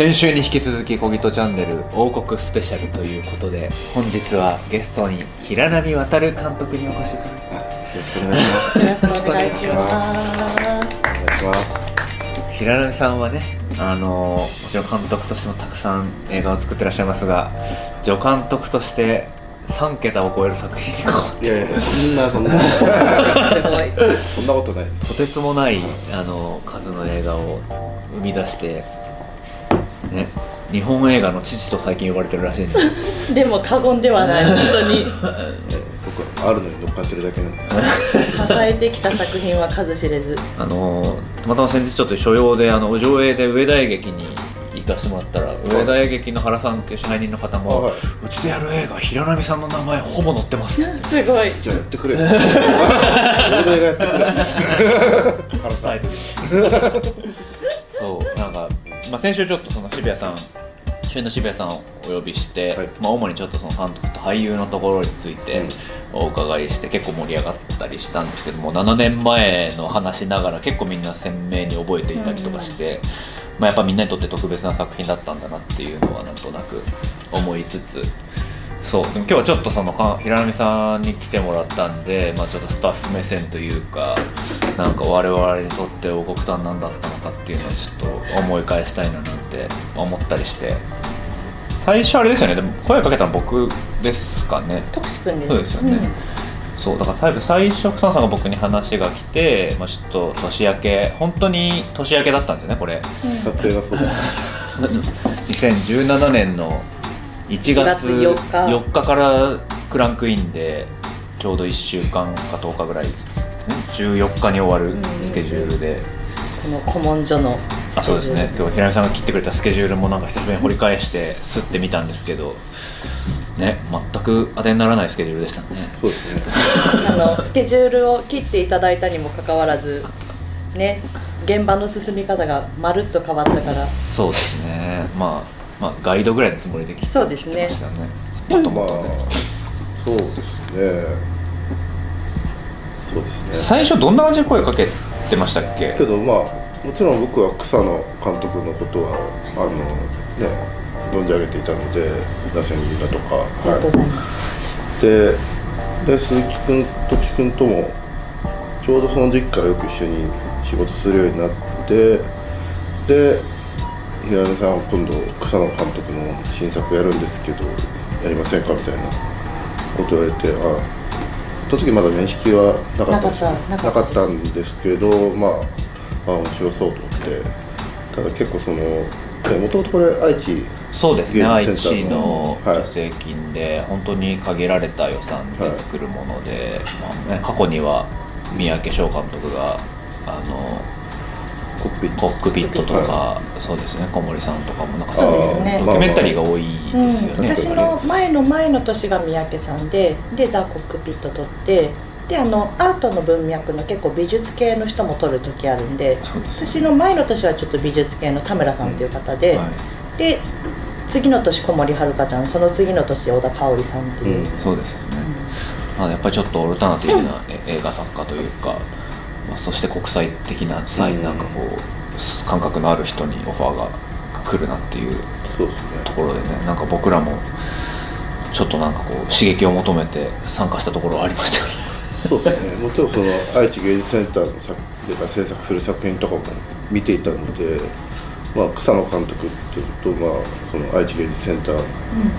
先週に引き続き小木とチャンネル王国スペシャルということで本日はゲストに平波渡監督にお越しいただきまよろしくお願いします。よろしくお願いします。お願いします。す平波さんはねあのもちろん監督としてもたくさん映画を作ってらっしゃいますが助監督として3桁を超える作品に関わっていやいや、そんな、そんな、すごい。そんなことない。とてつもないあの数の映画を生み出してね日本映画の父と最近呼ばれてるらしいんですよ でも過言ではない。本当に 僕はあるのに乗っかってるだけなんです。支えてきた作品は数知れず。あのたまたま先日ちょっと所用であの上映で上田演劇に行かせてもらったら上田演劇の原さんっていう支配人の方も、はいうちでやる映画平波さんの名前ほぼ載ってますすごい。じゃあやってくれ。俺がやってくれ。腹さサまあ、先週ちょっとその渋谷さん主演の渋谷さんをお呼びして、はい。まあ、主にちょっとその監督と俳優のところについてお伺いして結構盛り上がったりしたんですけども7年前の話ながら結構みんな鮮明に覚えていたりとかして、まあ、やっぱみんなにとって特別な作品だったんだなっていうのはなんとなく思いつつそうでも今日はちょっとそのか平波さんに来てもらったんで、まあ、ちょっとスタッフ目線というかなんか我々にとって王国団何だったのかっていうのをちょっと思い返したいななんて思ったりして最初あれですよねでも声かけたの僕ですかね徳志くんです。そうですよねそうだから多分最初草野さんが僕に話が来て、まあ、ちょっと年明け本当に年明けだったんですよねこれうん。うん撮影がそうだ。2017年の1月1月4日。4日からクランクインでちょうど1週間か10日ぐらい。ですね14日に終わるスケジュールで、この古文書のあそうですね。今日平井さんが切ってくれたスケジュールもなんか久しぶりに掘り返してすってみたんですけどね全く当てにならないスケジュールでしたね。そうですね。あのスケジュールを切っていただいたにもかかわらず、ね、現場の進み方がまるっと変わったから。そうですね。まあまあガイドぐらいのつもりで切ってそうですねましたねもとまあそうですね。そうですね。最初どんな感じで声かけてましたっけ？けどまあもちろん僕は草野監督のことはあのね存じ上げていたので打線銀河とか、ありがとうございます。でで鈴木君時君ともちょうどその時期からよく一緒に仕事するようになってで平山さん今度草野監督の新作やるんですけどやりませんかみたいなこと言われてあその時まだ面識はなかったんです。よなかった。なかったんですけどまああ面白そうと思ってただ結構そのもともとこれ愛知そうですね。芸愛知の助成金で本当に限られた予算で作るもので、まあね、過去には三宅翔監督があのコックピット。コックピットとか、そうですね小森さんとかもなんかそうですね。ドキュメンタリーが多いですようん、ね、私の前の前の年が三宅さんででザ・コックピット撮ってであのアートの文脈の結構美術系の人も撮る時あるんでそうです私の前の年はちょっと美術系の田村さんという方で、はい。で次の年小森遥ちゃんその次の年小田香織さんっていう、うんそうです。よね、まあ、やっぱりちょっとオルタナティブなえ映画作家というか、まあ、そして国際的な際うん。なんかこう感覚のある人にオファーが来るなっていうところでねなんか僕らもちょっとなんかこう刺激を求めて参加したところはありましたよね。そうですね、もちろんその愛知芸術センターの作で制作する作品とかも見ていたので、まあ、草野監督と、まあ、その愛知芸術センター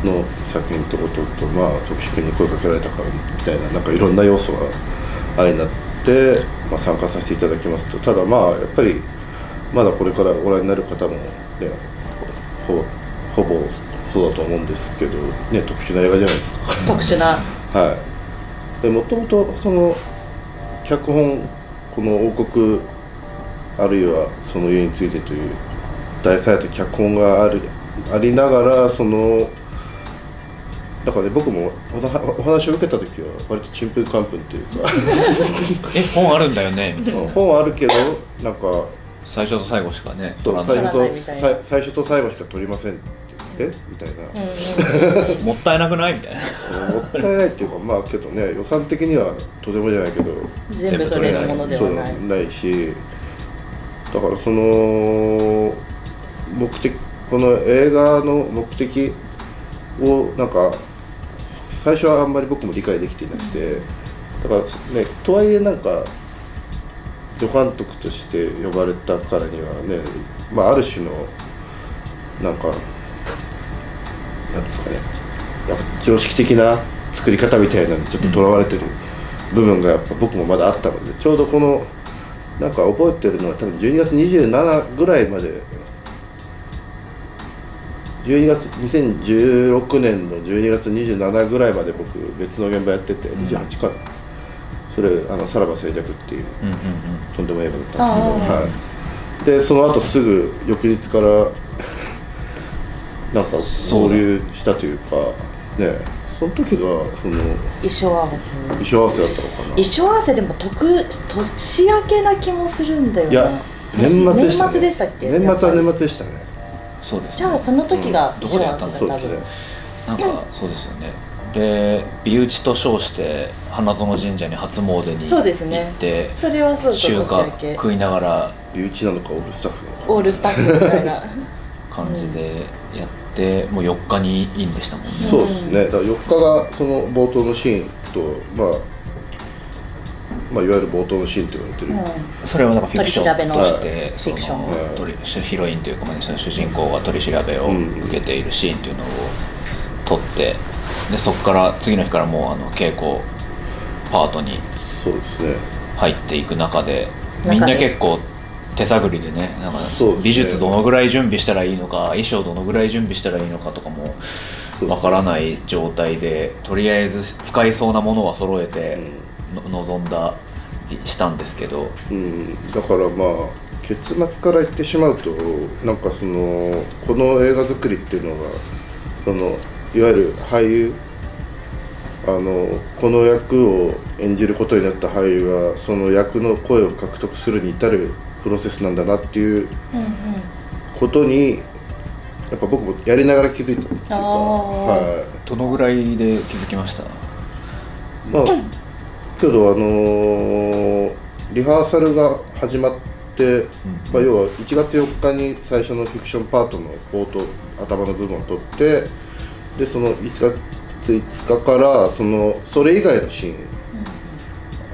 の作品とことと、まあ、徳志君に声かけられたからみたいな、なんかいろんな要素が相なって、まあ、参加させていただきますと、ただまあ、やっぱり、まだこれからご覧になる方も、ね、ほほぼそうだと思うんですけど、ね、特殊な映画じゃないですか。特殊な。はい、でもともとその脚本この王国あるいはその家についてという題材と脚本があるありながらそのだからね僕もお話を受けた時は割とちんぷんかんぷんというか。え本あるんだよねみたいな。本はあるけどなんか最初と最後しかね最初と最初と最後しか撮りませんってえみたいな。もったいなくないみたいな。もったいないっていうかまあけどね予算的にはとてもじゃないけど全部取れるものではない。そうないしだからその目的この映画の目的をなんか最初はあんまり僕も理解できていなくてだからねとはいえなんか助監督として呼ばれたからにはね、まあ、ある種のなんかなんですかねやっぱ常識的な作り方みたいなのにちょっととらわれてる部分がやっぱ僕もまだあったのでちょうどこのなんか覚えてるのは多分12月27ぐらいまで12月2016年の12月27ぐらいまで僕別の現場やってて28か、それあのさらば静寂っていううんうんとんでもない映画だったんですけど、はい、でその後すぐ翌日から なんか合流したというかね。その時がその衣装合わせ衣装合わせだったのかな。衣装合わせでも特年明けな気もするんだよね。いや年末でした、ね、年末でしたっけ？年末は年末でしたねそうですじゃあその時がどこでやったんだそうですねなんかそうですよね。で美打ちと称して花園神社に初詣にそうです行ねってそれはそう中華食いながら。身内なのかオールスタッフなのか。オールスタッフみたいな。感じでやって、もう4日にいいんでしたもんね。そうですね。だから4日がその冒頭のシーンと、まあ、まあいわゆる冒頭のシーンと言われてる、うそれはなんかフィクション取り調べのとしてフィクションその取りヒロインというか、まあその主人公が取り調べをうん。受けているシーンというのを撮ってでそこから次の日からもうあの稽古パートにそうですね。入っていく中で中で。みんな結構手探りでねなんか美術どのぐらい準備したらいいのか衣装どのぐらい準備したらいいのかとかもわからない状態でとりあえず使いそうなものは揃えてうん。の望んだりしたんですけど。うん、だからまあ結末から言ってしまうとなんかそのこの映画作りっていうのがそのいわゆる俳優あのこの役を演じることになった俳優がその役の声を獲得するに至るプロセスなんだなっていううんうん。ことにやっぱ僕もやりながら気づいたっていうか、あー。はい、どのぐらいで気づきました？まあ、けどあのーリハーサルが始まって、まあ、要は1月4日に最初のフィクションパートの冒頭頭の部分を取ってでその1月5日からそのそれ以外のシーン。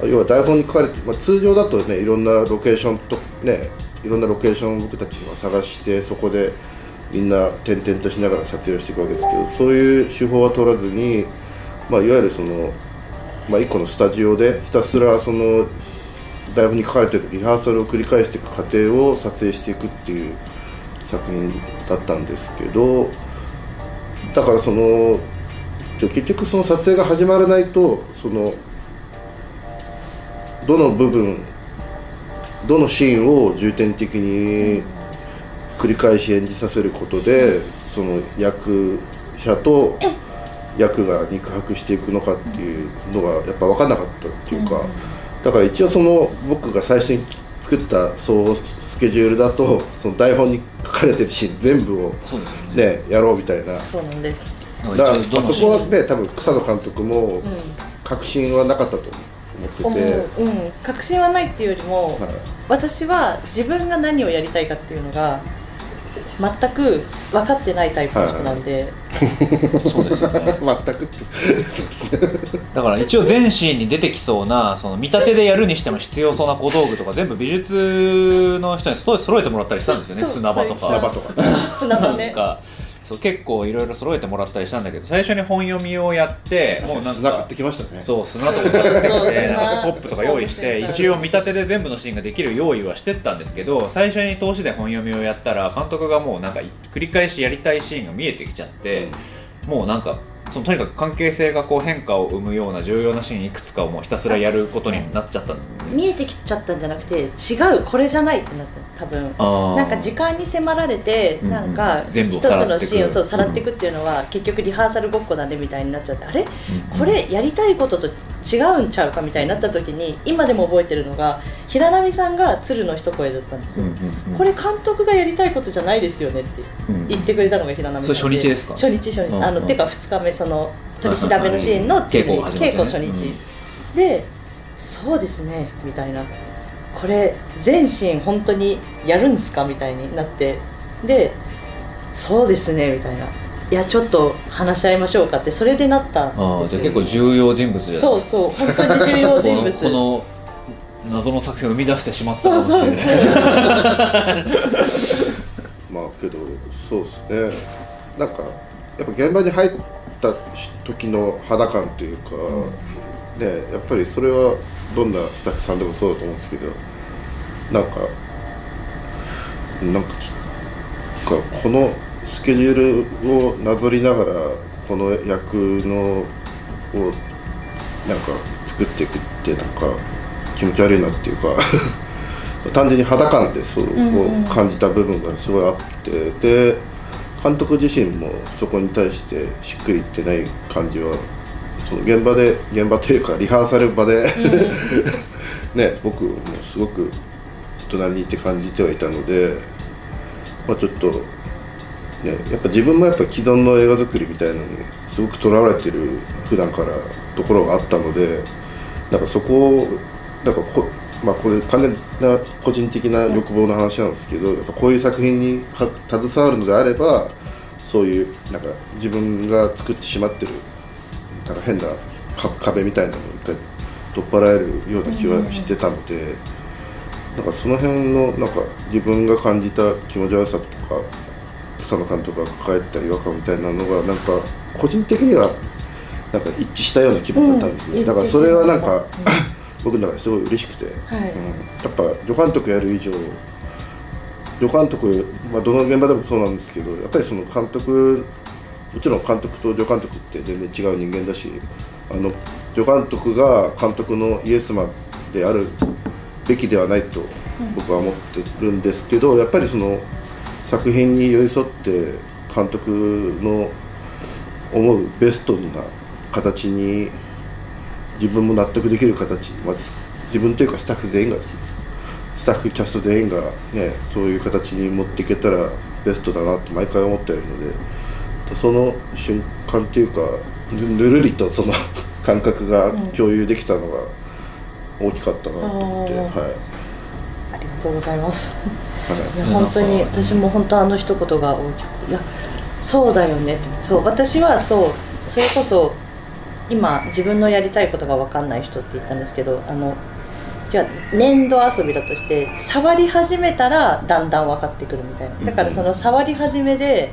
要は台本に書かれて、まあ、通常だとねいろんなロケーションとねいろんなロケーションを僕たちが探してそこでみんな転々としながら撮影をしていくわけですけどそういう手法は取らずに、まあ、いわゆるその、まあ、1個のスタジオでひたすらその台本に書かれてるリハーサルを繰り返していく過程を撮影していくっていう作品だったんですけどだからその結局その撮影が始まらないとそのどの部分どのシーンを重点的に繰り返し演じさせることでその役者と役が肉薄していくのかっていうのがやっぱ分かんなかったっていうかだから一応その僕が最初に作った総スケジュールだとその台本に書かれてるシーン全部をね。ねやろうみたいな。そうなんです。だだからそこはね多分草野監督もうん。確信はなかったと思ってて、思う。うん。確信はないっていうよりも、はい。私は自分が何をやりたいかっていうのが全く分かってないタイプの人なんで、そうですよね。全くだから一応全シーンに出てきそうなその見立てでやるにしても必要そうな小道具とか全部美術の人に揃えてもらったりしたんですよね。砂場とか。砂場とか砂場ね。かそう結構いろいろ揃えてもらったりしたんだけど最初に本読みをやってもうなんか砂買ってきましたね。そう砂とか買ってきてなんか砂コップとか用意して一応見立てで全部のシーンができる用意はしてったんですけど最初に投資で本読みをやったら監督がもうなんか繰り返しやりたいシーンが見えてきちゃって、もうなんかそのとにかく関係性がこう変化を生むような重要なシーンいくつかをもうひたすらやることになっちゃったんで、見えてきちゃったんじゃなくて違うこれじゃないってなった多分。なんか時間に迫られてうんなんか一つのシーンをそうさらっていくっていうのは結局リハーサルごっこだねみたいになっちゃってあれ？うん。これやりたいことと違うんちゃうかみたいになった時に今でも覚えてるのが平波さんが鶴の一声だったんですよ、うんうんうん。これ監督がやりたいことじゃないですよねってうん。言ってくれたのが平波さんで。それ初日ですか？初日初日。うんうん。あのてか2日目その取り調べのシーンの稽古が稽古初始まってね日。でそうですねみたいな。これ全シーン本当にやるんですか？みたいになって。でそうですねみたいないやちょっと話し合いましょうかってそれでなったんですよ。ああじゃあ結構重要人物じゃない。そうそう本当に重要人物。このこの謎の作品を生み出してしまった まあけどそうですね。なんかやっぱ現場に入った時の肌感というか、ねやっぱりそれはどんなスタッフさんでもそうだと思うんですけどなんかなんかこのスケジュールをなぞりながらこの役のをなんか作っていくってなんか気持ち悪いなっていうか 単純に肌感でそうを感じた部分がすごいあってで監督自身もそこに対してしっくりいってない感じはその現場で現場というかリハーサル場で ね僕もすごく隣にいて感じてはいたので、まあ、ちょっと、ね、やっぱ自分もやっぱ既存の映画作りみたいなのにすごくとらわれてる普段からところがあったのでなんかそこをなんかこまあこれ完全な個人的な欲望の話なんですけどやっぱこういう作品にか携わるのであればそういうなんか自分が作ってしまってるなんか変なか壁みたいなのを一回取っ払えるような気はしてたので、なんかその辺のなんか自分が感じた気持ち悪さとか草野監督が抱えた違和感みたいなのがなんか個人的にはなんか一致したような気分だったんですね、うんだからそれはなんか、僕の中ですごい嬉しくて、はい。うん、やっぱ助監督やる以上助監督、まあ、どの現場でもそうなんですけどやっぱりその監督もちろん監督と助監督って全然違う人間だしあの助監督が監督のイエスマンであるべきではないと僕は思ってるんですけど、やっぱりその作品に寄り添って監督の思うベストな形に自分も納得できる形、まあ、自分というかスタッフ全員がですねスタッフキャスト全員がねそういう形に持っていけたらベストだなと毎回思っているのでその瞬間っていうかぬぬるりとその感覚が共有できたのが大きかったなと思って、うん。はい、ありがとうございますいはや本当に私も本当あの一言が大きくいやそうだよね。そう私はそうそれこそ今自分のやりたいことが分かんない人って言ったんですけどあのじゃあ粘土遊びだとして触り始めたらだんだん分かってくるみたいな。だからその触り始めで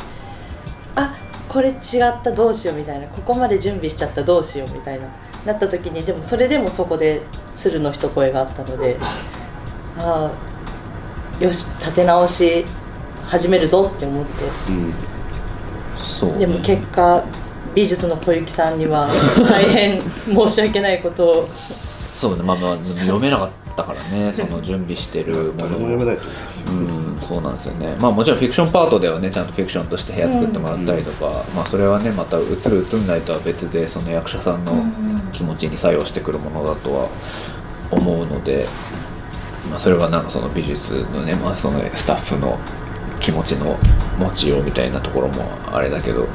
あこれ違ったどうしようみたいな。ここまで準備しちゃったどうしようみたいな。なった時にでもそれでもそこで鶴の一声があったので ああよし立て直し始めるぞって思って。いうん。そうでも結果美術の小雪さんには 大変申し訳ないことを。そうね。まあまあ読めなかったからね。その準備してるも誰のも読めないと思いますよ、うん、そうなんですよね、まあ、もちろんフィクションパートではねちゃんとフィクションとして部屋作ってもらったりとか、まあ、それはねまた映る映んないとは別でその役者さんの気持ちに作用してくるものだとは思うので、まあ、それはなんかその美術のね、まあ、そのスタッフの気持ちの持ちようみたいなところもあれだけど、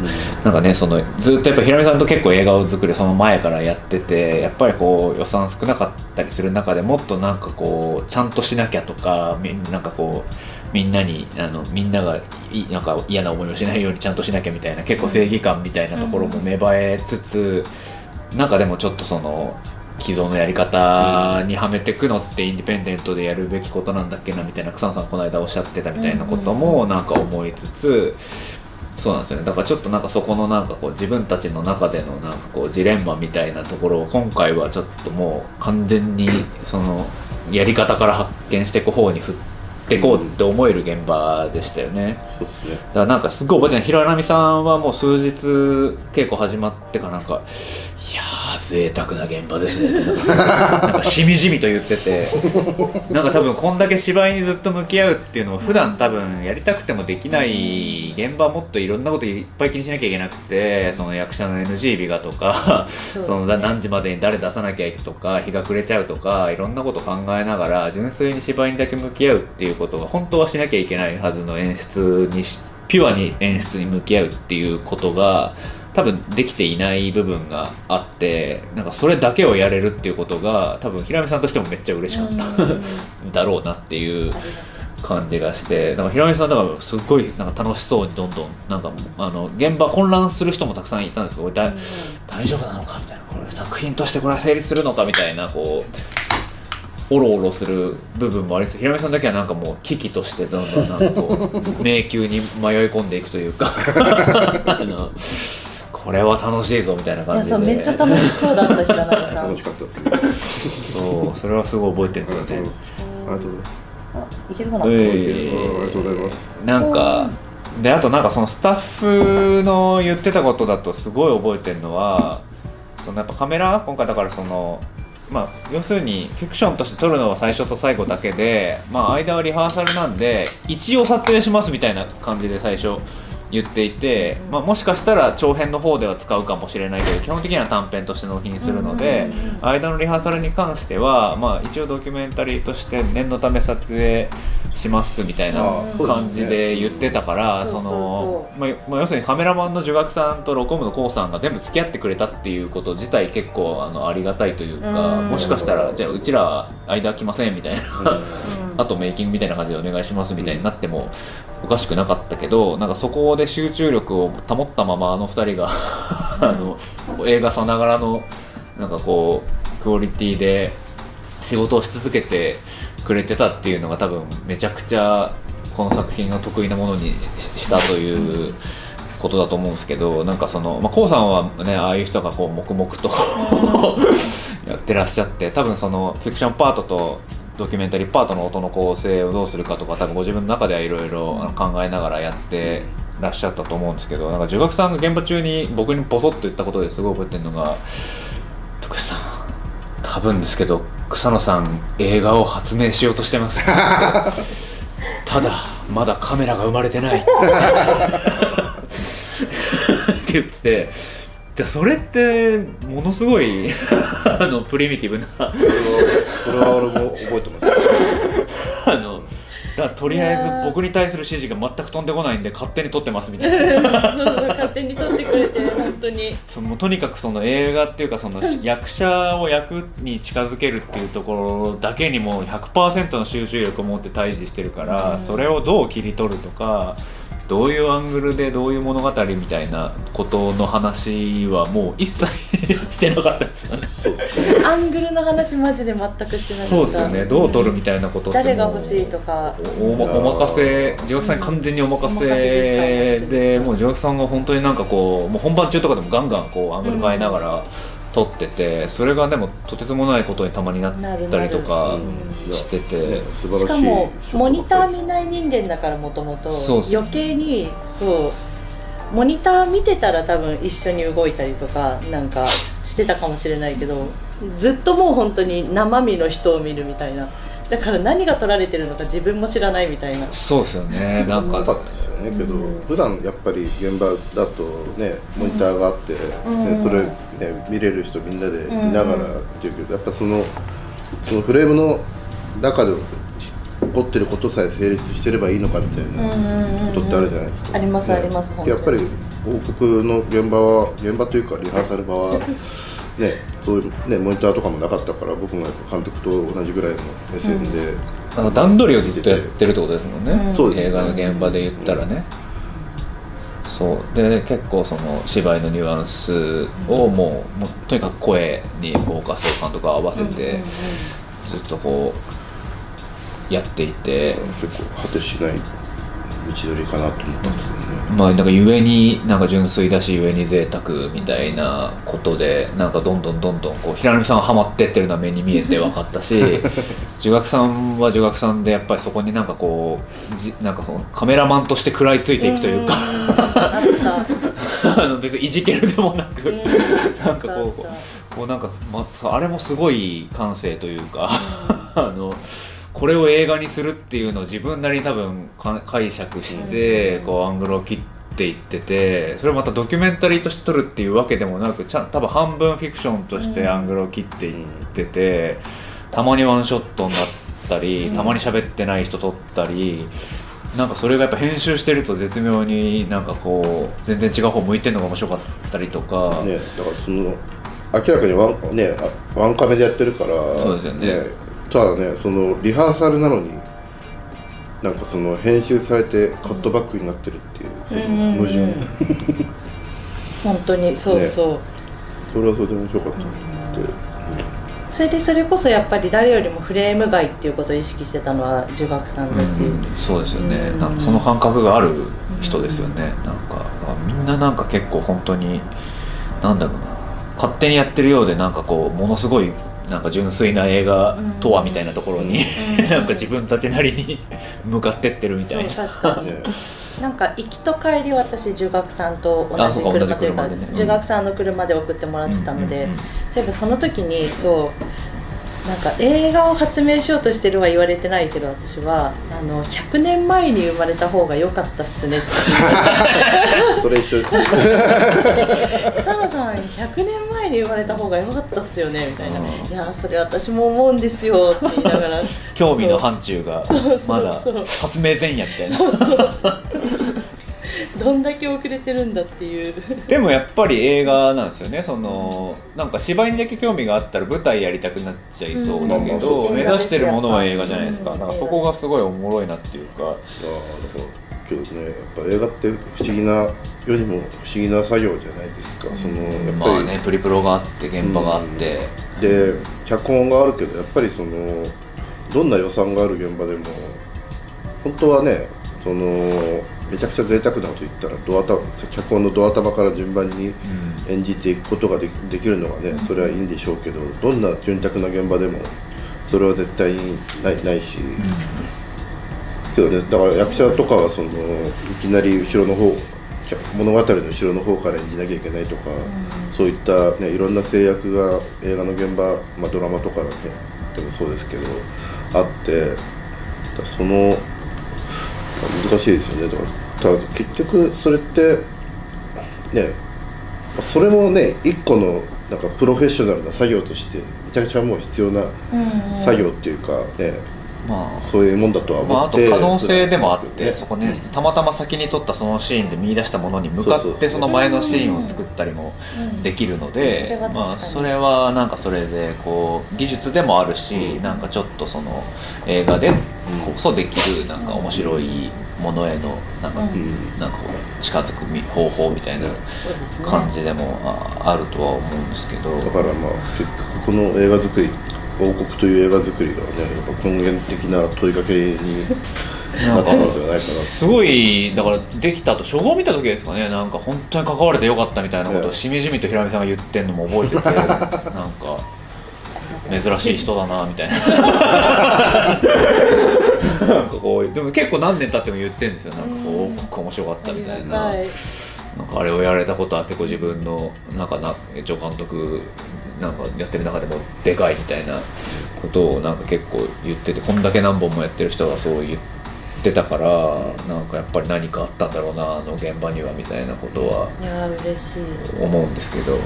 なんかねそのずっとやっぱ平見さんと結構映画を作りその前からやっててやっぱりこう予算少なかったりする中でもっとなんかこうちゃんとしなきゃとかみなんかこうみんなにあのみんながいなんか嫌な思いをしないようにちゃんとしなきゃみたいな結構正義感みたいなところも芽生えつつ、なんかでもちょっとその既存のやり方にはめていくのってインディペンデントでやるべきことなんだっけなみたいな草野さんこの間おっしゃってたみたいなこともなんか思いつつ。そうなんですよねだからちょっとなんかそこのなんかこう自分たちの中でのなんかこうジレンマみたいなところを今回はちょっともう完全にそのやり方から発見していく方に振ってこうって思える現場でしたよね。そうですねだからなんかすごい覚えてない平波さんはもう数日稽古始まってかなんか「やー贅沢な現場ですね」ってなんかしみじみと言ってて。なんか多分こんだけ芝居にずっと向き合うっていうのを普段多分やりたくてもできない現場はもっといろんなこといっぱい気にしなきゃいけなくてその役者の NG 日がとかそね。そのだ何時までに誰出さなきゃいけとか日が暮れちゃうとかいろんなこと考えながら純粋に芝居にだけ向き合うっていうことが本当はしなきゃいけないはずの演出にしピュアに演出に向き合うっていうことが多分できていない部分があってなんかそれだけをやれるっていうことが多分平見さんとしてもめっちゃ嬉しかった、うん。だろうなっていう感じがして。だからひろみさんだからすごいなんか楽しそうにどんどんなんかあの現場混乱する人もたくさんいたんですけどだ大丈夫なのかみたいなこれ作品としてこれは成立するのかみたいなこうおろおろする部分もありつつひろみさんだけはなんかもう危機としてどんどんなんかこう 迷宮に迷い込んでいくというか。あのこれは楽しいぞみたいない感やじで。そうめっちゃ楽しそうだった平永さん。楽しかったですね そうそれはすごい覚えてるんですよねありがとうございます。あいけるかな、ういありがとうございます。なんかであとなんかそのスタッフの言ってたことだとすごい覚えてるのはそのやっぱカメラ今回だからそのまあ要するにフィクションとして撮るのは最初と最後だけでまあ間はリハーサルなんで一応撮影しますみたいな感じで最初言っていて、まあ、もしかしたら長編の方では使うかもしれないけど基本的には短編として納品するので、間のリハーサルに関しては、まあ、一応ドキュメンタリーとして念のため撮影しますみたいな感じで言ってたからそのま要するにカメラマンの受学さんとロコムの k o さんが全部付き合ってくれたっていうこと自体結構あのありがたいというかうん。もしかしたらじゃあうちら間空きませんみたいなうん。あとメイキングみたいな感じでお願いしますみたいになってもおかしくなかったけどなんかそこで集中力を保ったままあの2人があの映画さながらのなんかこうクオリティで仕事をし続けてくれてたっていうのが多分めちゃくちゃこの作品を得意なものにししたということだと思うんですけどなんかその、まあ、こうさんはねああいう人がこう黙々と やってらっしゃって多分そのフィクションパートとドキュメンタリーパートの音の構成をどうするかとか多分ご自分の中ではいろいろ考えながらやってらっしゃったと思うんですけどなんか受学さんが現場中に僕にボソッと言ったことですごい覚えてるのが「徳さん多分ですけど草野さん映画を発明しようとしてます」ただまだカメラが生まれてない」って言っててでそれってものすごいあのプリミティブな。これはこれは俺も覚えてます。あのだとりあえず僕に対する指示が全く飛んでこないんで勝手に撮ってますみたいな。そうそう勝手に撮ってくれて本当に。そのとにかくその映画っていうかその役者を役に近づけるっていうところだけにもう100%の集中力を持って対峙してるから、うん。それをどう切り取るとかどういうアングルでどういう物語みたいなことの話はもう一切してなかったです。よね。アングルの話マジで全くしてなかった。そうですよねどう撮るみたいなことって誰が欲しいとか。おおお任せ。地獄さんに完全にお任せせでもう地獄さんが本当になんかこうもう本番中とかでもガンガンこうアングル変えながら撮っててそれがでもとてつもないことにたまになったりとかうんしてて。しかもモニター見ない人間だからもともと余計にそう。モニター見てたら多分一緒に動いたりとかなんかしてたかもしれないけどずっともう本当に生身の人を見るみたいな。だから何が撮られてるのか自分も知らないみたいな。そうですよね。なんなかかったですよね。けど、うん。普段やっぱり現場だとねモニターがあって、うん。ね、それ、ね、見れる人みんなで見ながらっていうけどやっぱそのそのフレームの中で起こってることさえ成立してればいいのかみたいなことってあるじゃないですか、ありますね。ありますやっぱり報告の現場は現場というかリハーサル場はねそういうねモニターとかもなかったから僕もやっぱ監督と同じぐらいの目線で、あの段取りをずっとやってるってことですもんね、うん。そうです。映画の現場で言ったらね、そう。で結構その芝居のニュアンスをもうもうとにかく声にフォーカスを監督は合わせて、ずっとこうやっていて、結構果てしない道のりかなと思ったんですけどね、まあなんかゆえになんか純粋だしゆえに贅沢みたいなことでなんかどんどんどんどんこう平波さんがハマってってるのは目に見えて分かったし 受学さんは受学さんでやっぱりそこになんかこうじなんかこうカメラマンとして食らいついていくというか、別にいじけるでもなく、うん。なんかこう。こうなんか、ま、そうあれもすごい感性というか あのこれを映画にするっていうのを自分なりに多分か解釈して、うん。こうアングルを切っていっててそれをまたドキュメンタリーとして撮るっていうわけでもなくちゃん多分半分フィクションとしてアングルを切っていってて、たまにワンショットになったり、うん。たまに喋ってない人撮ったり。なんかそれがやっぱ編集してると絶妙になんかこう全然違う方向いてるのが面白かったりとか、ね、だからその明らかにワン,、ね、あワンカメでやってるからそうですよねただねそのリハーサルなのになんかその編集されてカットバックになってるっていうその矛盾、うん。うんうん本当にそうそう、それはそれで面白かったなって、それでそれこそやっぱり誰よりもフレーム外っていうことを意識してたのは儒学さんだし、うんそうですよね、うん。なんかその感覚がある人ですよね、なんかみんななんか結構本当になんだろうな。勝手にやってるようでなんかこうものすごいなんか純粋な映画とはみたいなところに、うん。なんか自分たちなりに 向かってってるみたいな。確かなんか行きと帰り私儒学さんと同じ車というか同じ車でねうん儒学さんの車で送ってもらってたので、うんうんうん。そういえばその時にそうなんか映画を発明しようとしてるは言われてないけど私はあの100年前に生まれた方が良かったっすね。っ てそれ一緒です草野さん100年前に生まれた方が良かったっすよね。みたいな。うん「いやーそれ私も思うんですよ」って言いながら。興味の範疇がまだ発明前夜みたいなどんだけ遅れてるんだっていう。でもやっぱり映画なんですよね。そのなんか芝居にだけ興味があったら舞台やりたくなっちゃいそうだけど、うん。目指してるものは映画じゃないですか,、うん。なんかそこがすごいおもろいなっていうか。ああだからけどねやっぱ映画って不思議な世にも不思議な作業じゃないですか。そのやっぱり、まあねプリプロがあって現場があって、で脚本があるけどやっぱりそのどんな予算がある現場でも本当はねそのめちゃくちゃ贅沢なこと言ったらドアタ脚本のドア玉から順番に演じていくことができできるのがねそれはいいんでしょうけどどんな潤沢な現場でもそれは絶対にないないし、けどねだから役者とかはそのいきなり後ろの方物語の後ろの方から演じなきゃいけないとか、そういった、ね、いろんな制約が映画の現場、まあ、ドラマとか、ね、でもそうですけどあってその難しいですよね。だから結局それってねそれもね一個のなんかプロフェッショナルな作業としてめちゃくちゃもう必要な作業っていうかね、まあそういうもんだとはまあ、あと思って、可能性でもあって、ね。そこねたまたま先に撮ったそのシーンで見出したものに向かってその前のシーンを作ったりもできるのでまあそれはなんかそれでこう技術でもあるし、うん。なんかちょっとその映画でこそできるなんか面白いものへのなんか、うん。なんかこう近づくみ方法みたいな感じでもああるとは思うんですけど。だからまあ結局この映画作り王国という映画作りがねやっぱ根源的な問いかけになったのではないかなすごいだからできたと初号見た時ですかね。なんか本当に関われてよかったみたいなことをええしみじみと平見さんが言ってんのも覚えてて なんか珍しい人だなみたいな。なんかこうでも結構何年経っても言ってるんですよ。なんかこううん王国面白かったみたいあななんかあれをやられたことは結構自分のなんかな助監督なんかやってる中でもでかいみたいなことをなんか結構言っててこんだけ何本もやってる人がそう言ってたからなんかやっぱり何かあったんだろうなあの現場にはみたいなことはいやー嬉しい。思うんですけど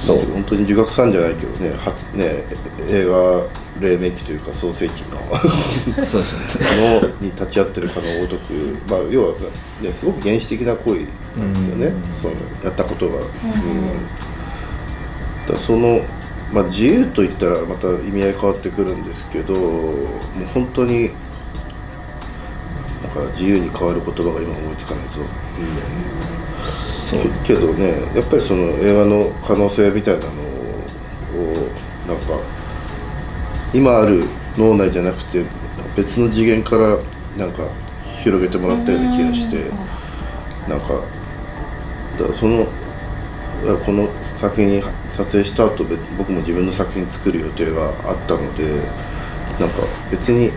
そう。本当に儒学さんじゃないけどね初ね映画黎明期というか創世期の。そうですね。のに立ち会ってるかのごとく、まあ、要は、ね、すごく原始的な行為なんですよね、うん。そのやったことが。うん。だその、まあ、自由といったらまた意味合い変わってくるんですけどもう本当になんか自由に変わる言葉が今思いつかないぞ。そう。けけどねやっぱりその映画の可能性みたいなのをなんか今ある脳内じゃなくて別の次元からなんか広げてもらったような気がしてなんかだからそのこの作品撮影した後べ僕も自分の作品作る予定があったのでなんか別に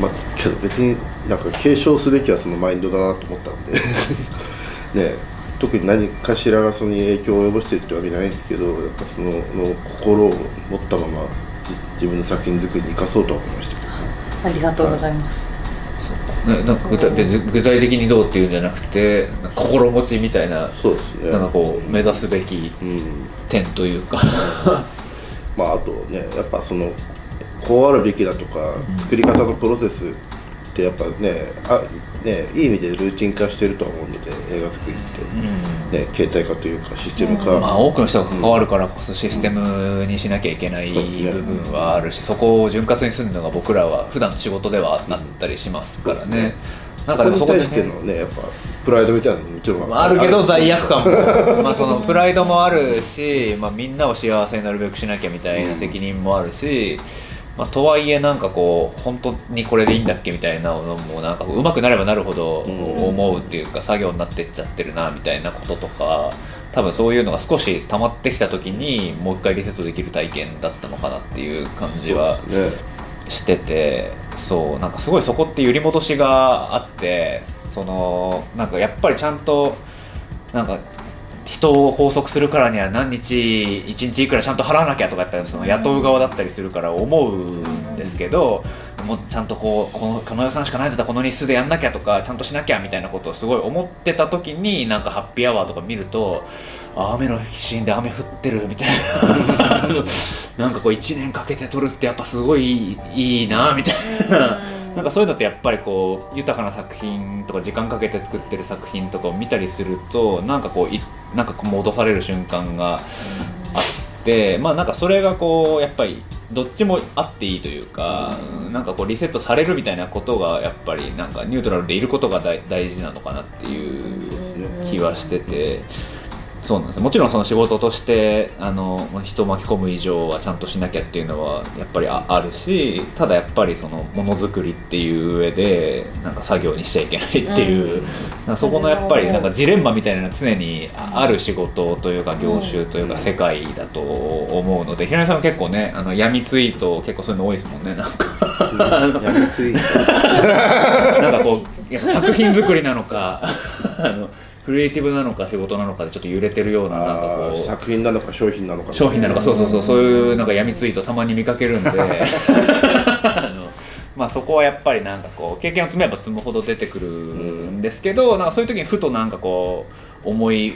まあけど別になんか継承すべきはそのマインドだなと思ったんで ね特に何かしらがそれに影響を及ぼしてるってわけじゃないんですけどやっぱそのの心を持ったままじ自分の作品作りに生かそうとは思いましたけど。ねありがとうございます、ね、なんか具体具体的にどうっていうんじゃなくて心持ちみたいなそうですね。なんかこう目指すべきうん。点というか。まああとねやっぱそのこうあるべきだとか、作り方のプロセスってやっぱねあねいい意味でルーティン化してるとは思うので映画作りって、うん。ね、携帯化というかシステム化、まあ、多くの人が関わるからこそシステムにしなきゃいけない部分はあるしそこを潤滑にするのが僕らは普段の仕事ではあったりしますからね。そこに対してのねやっぱプライドみたいなのももちろんあるけど罪悪感も。まあそのプライドもあるし、まあ、みんなを幸せになるべくしなきゃみたいな責任もあるし、まあ、とはいえなんかこう本当にこれでいいんだっけみたいなのもなんかうまくなればなるほど思うっていうか作業になってっちゃってるなみたいなこととか多分そういうのが少し溜まってきた時にもう一回リセットできる体験だったのかなっていう感じはそうですねしててそうなんかすごいそこって揺り戻しがあってそのなんかやっぱりちゃんとなんか人を拘束するからには何日1日いくらちゃんと払わなきゃとかってその雇う側だったりするから思うんですけどもうちゃんとこうこのこの予算しかないんだったこの日数でやんなきゃとかちゃんとしなきゃみたいなことをすごい思ってた時になんかハッピーアワーとか見ると雨のシーンで雨降ってるみたいななんかこう1年かけて撮るってやっぱすごいいいなみたいな。なんかそういうのってやっぱりこう豊かな作品とか時間かけて作ってる作品とかを見たりするとなんかこういなんかこう戻される瞬間があってまあなんかそれがこうやっぱりどっちもあっていいというか、うん。なんかこうリセットされるみたいなことがやっぱりなんかニュートラルでいることが大大事なのかなっていう気はしてて。そうなんです。もちろんその仕事としてあの人を巻き込む以上はちゃんとしなきゃっていうのはやっぱりああるしただやっぱりそのものづくりっていう上でなんか作業にしちゃいけないっていう、うん。そこのやっぱりなんかジレンマみたいなのは常にある仕事というか業種というか世界だと思うので平井さんは結構ねあの闇ツイート結構そういうの多いですもんねなんか。やめつい。なんかこうやっぱ作品作りなのかあのクリエイティブなのか仕事なのかでちょっと揺れてるようななんかこう作品なのか商品なのか。商品なのかそうそうそうそういうなんか闇ツイートたまに見かけるんで。あのまあそこはやっぱりなんかこう経験を積めば積むほど出てくるんですけど、なんかそういう時にふとなんかこう思い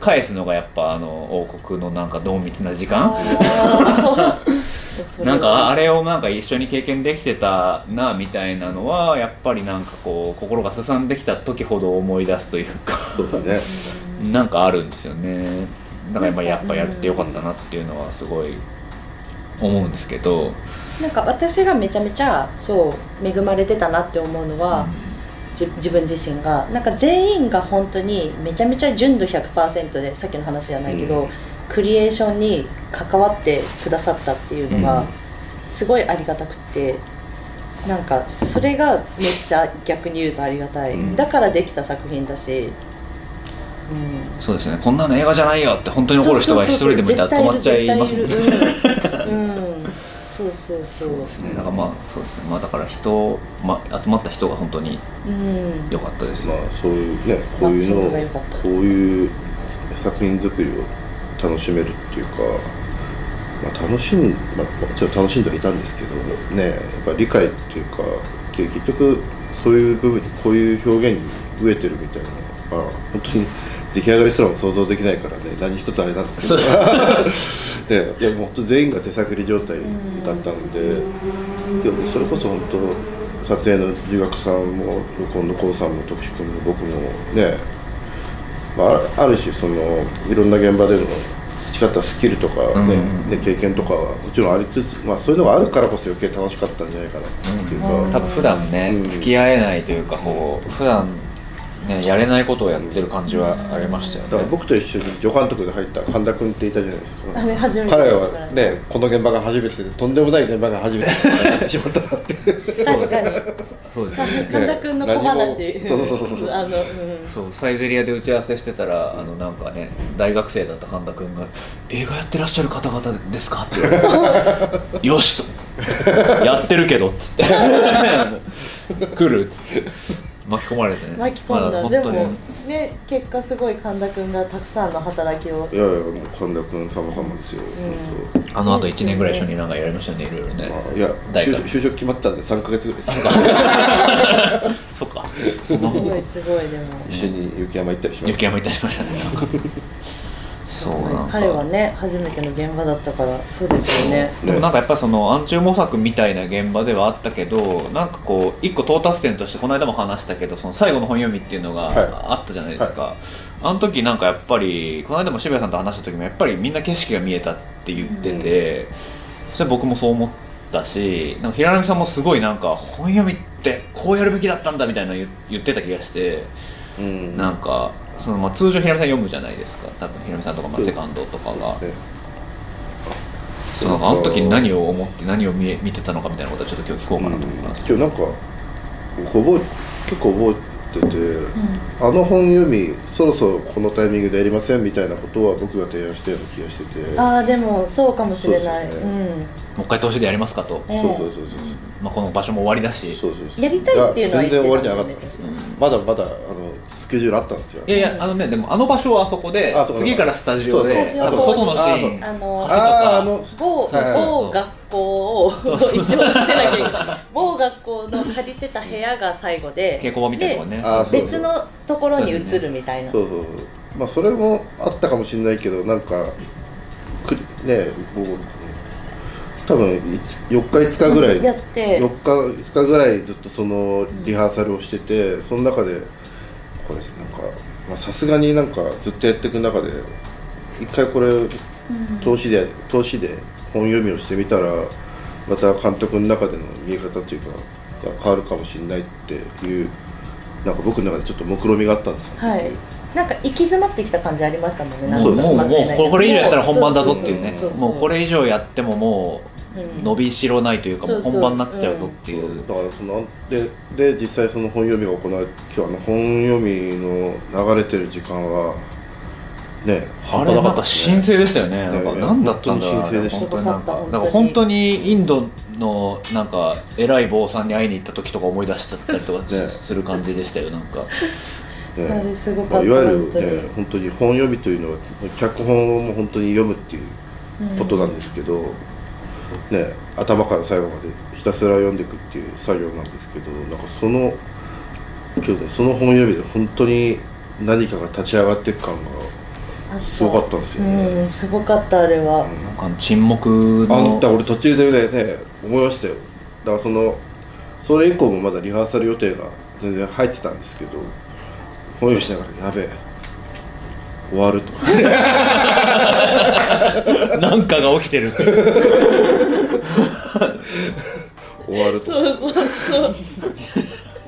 返すのがやっぱあの王国のなんか濃密な時間 なんかあれをなんか一緒に経験できてたなみたいなのはやっぱりなんかこう心がすさんできた時ほど思い出すというか。そうですね。なんかあるんですよねだからまあやっぱやってよかったなっていうのはすごい思うんですけど、なんか私がめちゃめちゃそう恵まれてたなって思うのは、じ自分自身が。なんか全員が本当にめちゃめちゃ純度100%でさっきの話じゃないけど、うんクリエーションに関わってくださったっていうのうん。がすごいありがたくてなんかそれがめっちゃ逆に言うとありがたい、うん。だからできた作品だし、うん、そうですね。こんなの映画じゃないよって本当に怒る人が一人でもいたら止まっちゃいますもんね。うん、う。ん、そうそうそう。そうですね。だからまあそうですね。まあだから人、まあ、集まった人が本当にうん。良かったですまあそういうねこういうのこういう作品作りを楽しめるっていうか、まあ、楽しん、まあ、もちろん楽しんではいたんですけどねやっぱ理解っていうかけ結局そういう部分にこういう表現に飢えてるみたいなのは本当に出来上がりすらも想像できないからね何一つあれなんですけど。ねいやもう本当全員が手探り状態だったので、でもそれこそ本当撮影の留学さんも録音のコウさんも徳志君も僕もね、まあ、ある種そのいろんな現場での培ったスキルとかね,、うん。ね経験とかはもちろんありつつ、まあ、そういうのがあるからこそ余計楽しかったんじゃないかなっていうか、うん。多分普段ね、うん。付き合えないというかこう普段ねやれないことをやってる感じはありましたよね。だから僕と一緒に助監督で入った神田君っていたじゃないですか。あれ初めて彼はねこの現場が初めてでとんでもない現場が初めてになってしまったなって。確かに。そうですよね神田君の小話。そうそうそうそう。あの、うん、そうサイゼリアで打ち合わせしてたらあのなんかね大学生だった神田君が「映画やってらっしゃる方々ですか?」って言われて「よし!」と「やってるけど」っつって「来る」っつって巻き込まれてね。巻き込んだ、までもね結果すごい神田君がたくさんの働きを。いやいやもう神田君様々ですよ、うん。本あのあと1年ぐらい一緒になんかやりましたよねいろいろね。当まあいや就就職決まったんで3か月ぐらいです。そっか。すごいすごいでも。一緒に雪山行ったりしました。雪山いたしましたねなんかそうなんか彼はね初めての現場だったからそうですよね。でもなんかやっぱりその暗中模索みたいな現場ではあったけどなんかこう一個到達点としてこの間も話したけどその最後の本読みっていうのがはい。あったじゃないですか、あの時なんかやっぱりこの間も渋谷さんと話した時もやっぱりみんな景色が見えたって言ってて、そして僕もそう思ったしなんか平波さんもすごいなんか本読みってこうやるべきだったんだみたいなの言言ってた気がしてうん。なんかそのまあ通常平波さん読むじゃないですか。多分平波さんとかまあセカンドとかが。ねそうなんかあの時に何を思って何を見え見てたのかみたいなことはちょっと今日聞こうかなと思ったんです。け今日なんか覚え結構覚えてて、あの本読みそろそろこのタイミングでやりませんみたいなことは僕が提案したような気がしてて。ああでもそうかもしれない。そうん。どもう一回投資でやりますかと、ええ。そうそうそうそうまあ、この場所も終わりだし。そうそうそうやりたいっていうのはや全然終わりじゃなかったです。よまだまだあのスケジュールあったんですよ。いやいやあのねでもあの場所はあそこであそこ次からスタジオでそうそう。多分外のシーンあの橋とか。あーあの某はい。はい某学校を一応見せなきゃいけない。某学校の借りてた部屋が最後で稽古場みたいなとこね。そう別のところに移るみたいな。そうそうそう。まあそれもあったかもしれないけどなんかくねもう多分4日5日ぐらいやって。4日5日ぐらいずっとそのリハーサルをしててその中でこれなんかまあさすがになんかずっとやっていく中で一回これ投資で投資で本読みをしてみたらまた監督の中での見え方というかが変わるかもしれないっていうなんか僕の中でちょっと目論みがあったんですよ、はい。なんか行き詰まってきた感じありましたもんね。なんかそうですもうこれ以上やったら本番だぞっていうね。もうこれ以上やってももううん伸びしろないというかもう本番になっちゃうぞっていう。だからそのでで実際その本読みが行われ今日あの本読みの流れてる時間はねあれなんか神聖でしたよね。ねなんか何だったんだろう。本当に神聖でした。本当になんかなんか本当にインドのなんか偉い坊さんに会いに行った時とか思い出しちゃったりとかね。する感じでしたよなんか。ね。あれすごかったまあいわゆる本当に。ね本当に本読みというのは脚本も本当に読むっていうことなんですけど、ね、頭から最後までひたすら読んでいくっていう作業なんですけどなんかその今日ねその本読みで本当に何かが立ち上がっていく感あったすごかったんですよね。うんすごかったあれは、なんか沈黙があのんた俺途中でねね思いましたよ。だからそのそれ以降もまだリハーサル予定が全然入ってたんですけど本読みしながらやべえ終わると。なんかが起きてる。終わると。そうそうそう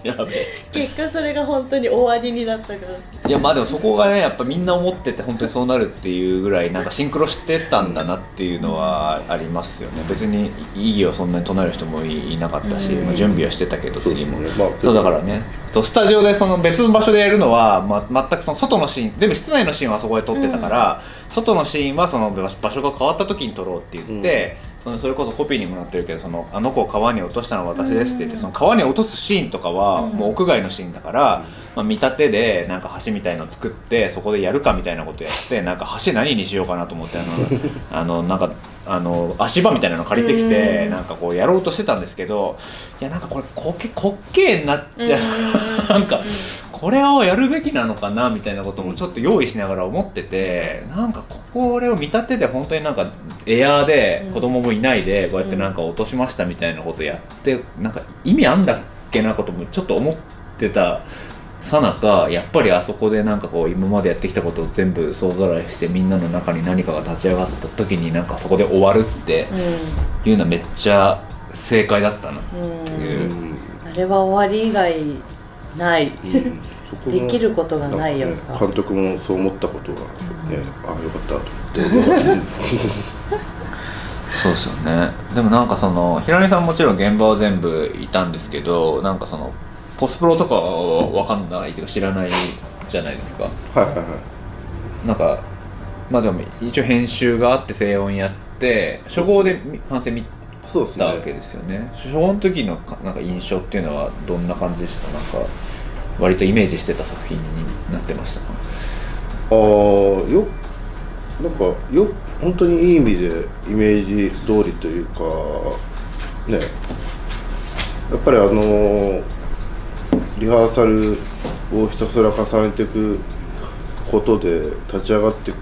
やべえ。結果それが本当に終わりになったから。いやまあでもそこがねやっぱみんな思ってて本当にそうなるっていうぐらいなんかシンクロしてたんだなっていうのはありますよね。別に意義をそんなに唱える人もいいなかったし、うん。まあ、準備はしてたけど次も。ね。まあそうだからね。そうスタジオでその別の場所でやるのは、ま、全くその外のシーン全部室内のシーンはそこで撮ってたから、外のシーンはその場場所が変わった時に撮ろうって言って、そのそれこそコピーにもなってるけどそのあの子を川に落としたのは私ですって言って、うん。その川に落とすシーンとかはうん。もう屋外のシーンだから、まあ、見立てでなんか橋みたいの作ってそこでやるかみたいなことやってなんか橋何にしようかなと思ってあの あのなんかあの足場みたいなの借りてきてうん。なんかこうやろうとしてたんですけどいやなんかこれこけ滑稽になっちゃう。なんかこれをやるべきなのかなみたいなこともちょっと用意しながら思っててなんかこれを見立てで本当になんかエアーで子供もいないでこうやってなんか落としましたみたいなことやってなんか意味あんだっけなこともちょっと思ってたさなかやっぱりあそこでなんかこう今までやってきたことを全部総ざらいしてみんなの中に何かが立ち上がった時になんかそこで終わるっていうのはめっちゃ正解だったなっていう。う。ん。あれは終わり以外ない、うんそこのできることがないよね監督もそう思ったことがね、ああよかったと思って。そうですよね。でもなんかその平根さんもちろん現場は全部いたんですけどなんかそのポスプロとかは分かんないっていうか知らないじゃないですか。はいはいはい。なんかまあでも一応編集があって静音やって初号でみ完成見たわけねですよね。初号の時のかなんか印象っていうのはどんな感じでした？なんか割とイメージしてた作品になってましたか？ああよなんかよ本当にいい意味でイメージ通りというかね。やっぱりあのリハーサルをひたすら重ねていくことで立ち上がっていく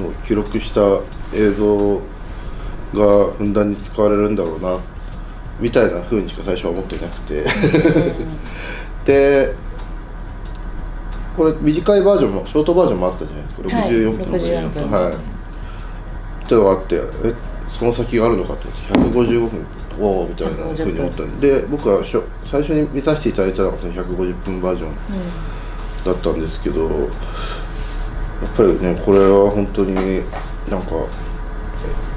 のを記録した映像がふんだんに使われるんだろうなみたいな風にしか最初は思ってなくて。でこれ短いバージョンもショートバージョンもあったじゃないですか。はい64分の64分。はい。ってのがあってえその先があるのかと思って155分おおみたいなふうに思ったんでで僕はしょ最初に見させていただいたのがその150分バージョンだったんですけどやっぱりねこれは本当になんか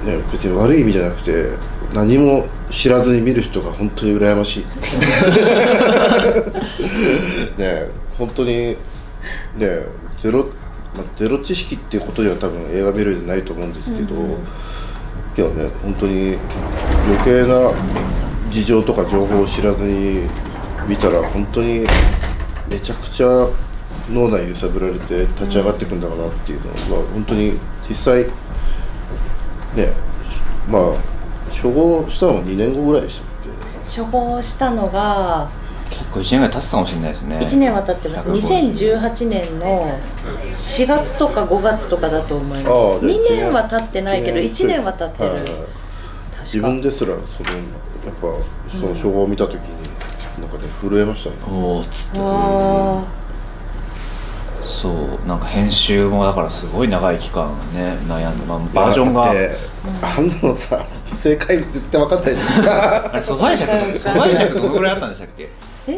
ね別に悪い意味じゃなくて何も知らずに見る人が本当に羨ましい。ね本当に ねゼロ、まあ、ゼロ知識っていうことでは多分映画見るんじゃないと思うんですけど、けどね本当に余計な事情とか情報を知らずに見たら本当にめちゃくちゃ脳内揺さぶられて立ち上がっていくんだろうなっていうのは、本当に実際ねまあ処方したのは2年後ぐらいでしたっ処方したのが結構1年ぐらい経つかもしれないですね。1年は経ってます。150 2018年の4月とか5月とかだと思います。ああで2年は経ってないけどけ1年は経ってる、自分ですらそのやっぱその処方を見た時になんかね震えましたね、おおっつって。あ。そうなんか編集もだからすごい長い期間ね悩んで、まあ、バージョンが。あんなのさ正解絶対分かんないじゃないですか。あれ素材尺うん素材尺どのぐらいあったんでしたっけ？え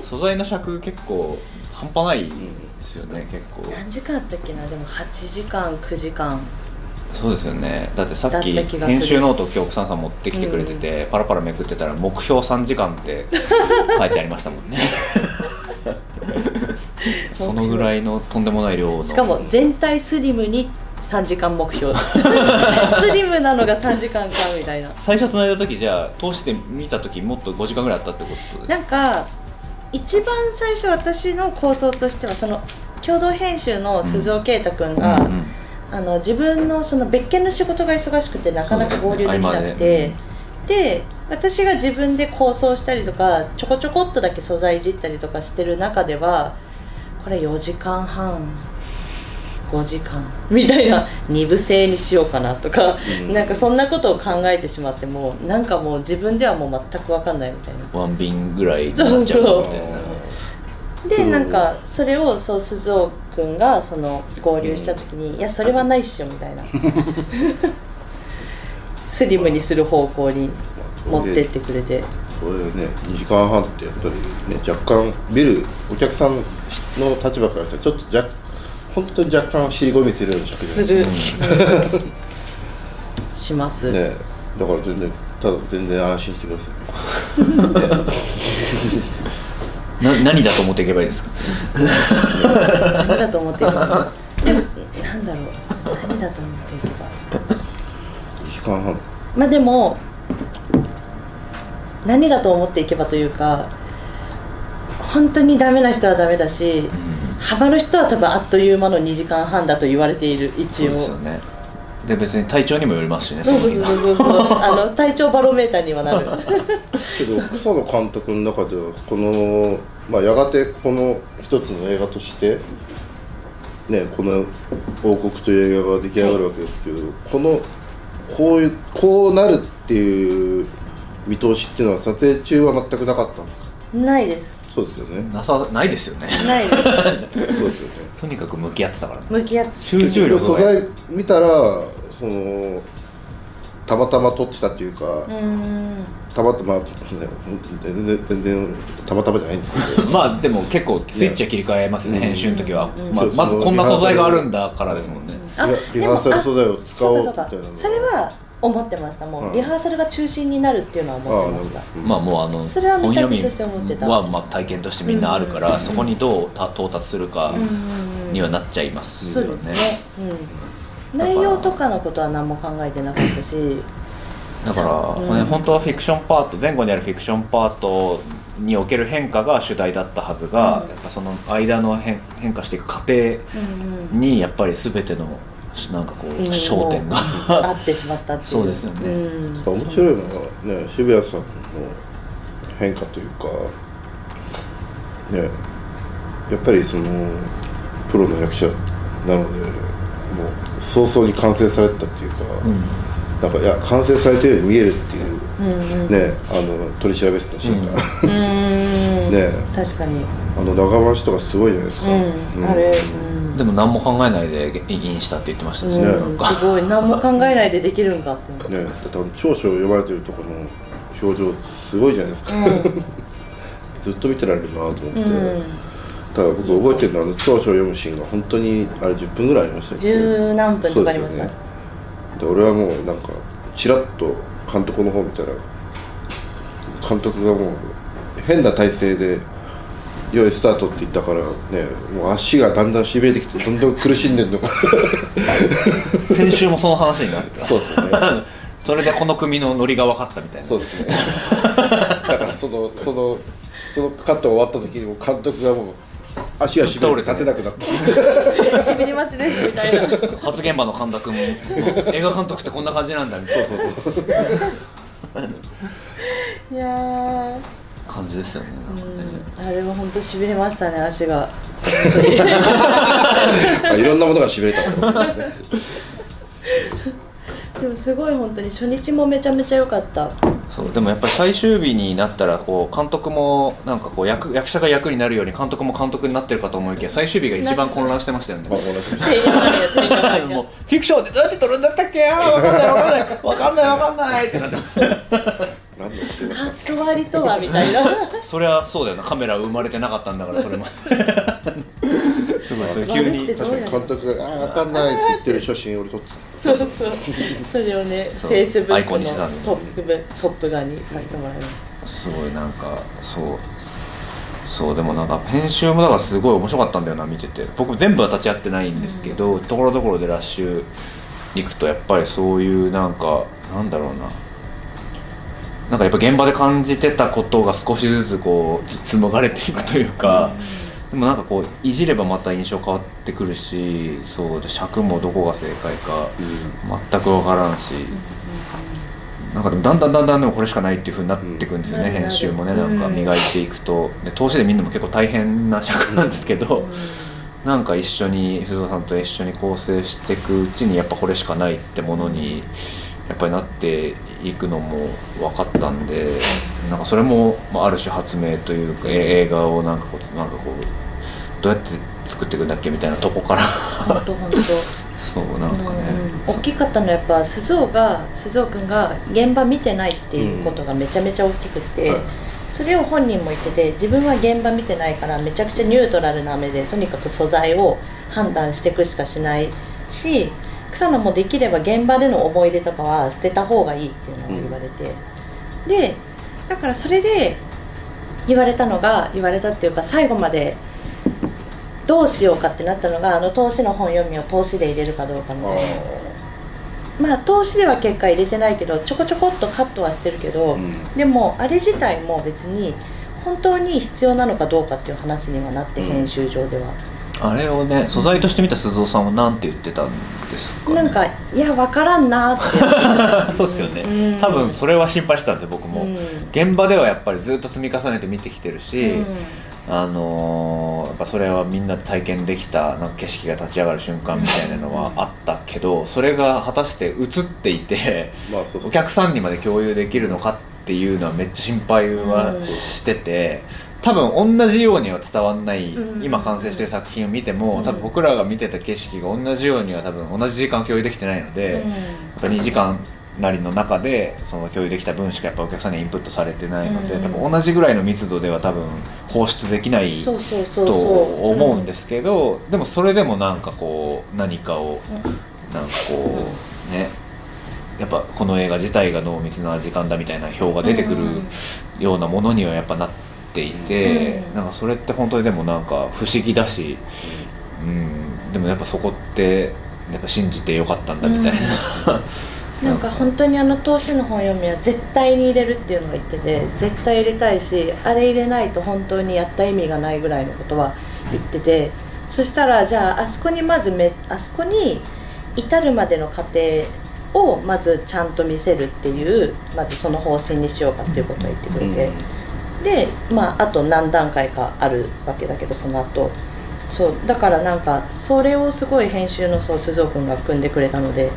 素材の尺結構半端ないですよね結構。ー何時間あったっけな？でも8時間9時間。そうですよね。だってさっき編集ノートを今日奥さんさん持ってきてくれてて、パラパラめくってたら目標3時間って書いてありましたもんね。そのぐらいのとんでもない量の。しかも全体スリムに3時間目標。スリムなのが3時間かみたいな。最初つないだ時じゃあ通して見た時もっと5時間ぐらいあったってこと？でなんか一番最初私の構想としてはその共同編集の鈴尾啓太君が、うんうん。あの自分のその別件の仕事が忙しくてなかなか合流できなくて、で私が自分で構想したりとかちょこちょこっとだけ素材いじったりとかしてる中ではこれ4時間半5時間。みたいな二部制にしようかなとか、うん。なんかそんなことを考えてしまってもうなんかもう自分ではもう全く分かんないみたいな。ワン便ぐらいになっちゃうみたいな。うんでなんかそれをそう鈴尾君がその合流した時に「いやそれはないっしょ」みたいな。スリムにする方向に持ってってくれて。それね。2時間半ってやっぱりね若干見るお客さんの立場からしたらちょっと若本当に若干尻込みするような尺すじゃないる、で します、ねだから全然ただ全然安心してください。な何だと思っていけばいいですか？何だと思っていけばでもなんだろう。何だと思っていけば2時間半。まあでも何だと思っていけばというか本当にダメな人はダメだしハマる人は多分あっという間の2時間半だと言われている一そう応ですよね。で別に体調にもよりますしね。そうそうそうそうそう。あの体調バロメーターにはなる。けど草野監督の中ではこの、まあ、やがてこの一つの映画として、ね、この「王国」という映画が出来上がるわけですけど、このこういうこうなるっていう見通しっていうのは撮影中は全くなかったんですか？ないですそうですよね。なさないですよね。ないです。そうですよね。とにかく向き合ってたからね。向き合っ集中力が素材見たらそのたまたま撮ってたっていうか、うーん。たまたま、ね、全然全然たまたまじゃないんですけど。まあでも結構スイッチは切り替えますね、うん。編集の時は、うん。まあ、まずこんな素材があるんだからですもんね、あいやリハーサル素材を使おうみそうかたいなのそうか。それは思ってました。もう、うん。リハーサルが中心になるっていうのは思ってました。まあもうあのそれは見た本読み目として思ってた。はまあ体験としてみんなあるから、うん。そこにどうた到達するかうん。にはなっちゃいますよね,、そうですね、うん、内容とかのことは何も考えてなかったし。だから、うん。ね本当はフィクションパート前後にあるフィクションパートにおける変化が主題だったはずが、うん。やっぱその間の変変化していく過程うんうん。にやっぱり全てのなんかこううん焦点が、合ってしまったっていうそうですよねうん面白いのがね渋谷さんの変化というかねやっぱりそのプロの役者なのでもう早々に完成されたっていうか、なんかいや完成されてるように見えるっていう、うんうんねあの取り調べてたシーンが、うんね確かにあの長回しとかすごいじゃないですか、うん、あれ、うんでも何も考えないでインしたって言ってましたしね、うん、なんか。すごい。何も考えないでできるんかって。ねだってあの長所を読まれてるところの表情すごいじゃないですか、ずっと見てられるなと思って、うん、うん、ただ僕覚えてるのはあの長所を読むシーンが本当にあれ10分ぐらいありました十何分とかありました。そうですよね。で俺はもうなんかちらっと監督の方見たら監督がもう変な体勢で「用意スタート」って言ったからねもう足がだんだんしびれてきてどんどん苦しんでんの。か 先週もその話になってた。そうですよね。それでこの組のノリが分かったみたいな。そうですね。だからそのそのそのカットが終わった時にもう監督がもう足がしびれて立てなくなってしびれ待ちですみたいな。初現場の監督も。もう映画監督ってこんな感じなんだみたいな。そうそうそう。いやー感じですよねねうん。あれは本当しびれましたね足が。まあいろんなものがしびれたってことですね。でもすごい本当に初日もめちゃめちゃ良かった。そうでもやっぱり最終日になったらこう監督もなんかこう役役者が役になるように監督も監督になってるかと思いきや最終日が一番混乱してましたよね。もうフィクションってどうやって撮るんだったっけ？あーわかんないわかんないわかんないわかんないってなってますカット割りとはみたいな。そりゃそうだよな。カメラ生まれてなかったんだからそれも。すごい。それ急に。確かに監督が「ああ分かんない」って言ってる写真俺撮ってそうそうそれをねそう。フェイスブアイックのトップ部トップ画にさせてもらいました。すごいなんかそう。そうでもなんか編集もだからすごい面白かったんだよな見てて。僕全部は立ち会ってないんですけど、ところどころでラッシュ行くとやっぱりそういうなんかなんだろうななんかやっぱ現場で感じてたことが少しずつこうつ紡がれていくというか、でもなんかこういじればまた印象変わってくるしそうで尺もどこが正解か全く分からんし、なんかでもだんだんだんだんでもこれしかないっていうふうになっていくんですよね、うん。編集もね。なんか磨いていくと。で投資で見るのも結構大変な尺なんですけど、なんか一緒に藤田さんと一緒に構成していくうちにやっぱこれしかないってものにやっぱりなっていくのも分かったんでなんかそれもまあある種発明というかえ映画をなんかこうなんかこうどうやって作っていくんだっけみたいなとこから。本当本当。そうなんかね、うん、大きかったのはやっぱ鈴尾が鈴尾君が現場見てないっていうことがめちゃめちゃ大きくて、はいそれを本人も言ってて自分は現場見てないからめちゃくちゃニュートラルな目でとにかく素材を判断していくしかしないし草野もできれば現場での思い出とかは捨てた方がいいっていうのを言われて、でだからそれで言われたのが言われたっていうか最後までどうしようかってなったのがあの投資の本読みを投資で入れるかどうかみたいな。まあ投資では結果入れてないけどちょこちょこっとカットはしてるけど、うん。でもあれ自体も別に本当に必要なのかどうかっていう話にはなって、うん。編集上ではあれをね素材として見た鈴尾さんは何て言ってたんですか、ね、なんかいや分からんなって そうですよね、うん。多分それは心配してたんで僕も、うん。現場ではやっぱりずっと積み重ねて見てきてるし、うん。あのーやっぱそれはみんな体験できたなんか景色が立ち上がる瞬間みたいなのはあったけどそれが果たして映っていてまあそうそうお客さんにまで共有できるのかっていうのはめっちゃ心配はうん。してて。多分同じようには伝わんない、うん。今完成してる作品を見ても、うん。多分僕らが見てた景色が同じようには多分同じ時間共有できてないので、うん。やっぱ2時間なりの中でその共有できた分しかやっぱお客さんにはインプットされてないので、うん。多分同じぐらいの密度では多分放出できないと思うんですけど、でもそれでもなんかこう何かをうん。なんかこうねやっぱこの映画自体が濃密な時間だみたいな表が出てくるようなものにはやっぱなっていて、うん。なんかそれって本当にでもなんか不思議だし、うん、でもやっぱそこってやっぱ信じてよかったんだみたいな。なんか本当にあの投資の本読みは絶対に入れるっていうのを言ってて絶対入れたいしあれ入れないと本当にやった意味がないぐらいのことは言っててそしたらじゃああそこにまずめあそこに至るまでの過程をまずちゃんと見せるっていうまずその方針にしようかっていうことを言ってくれて、でまああと何段階かあるわけだけどその後。そうだからなんかそれをすごい編集のそう鈴尾君が組んでくれたので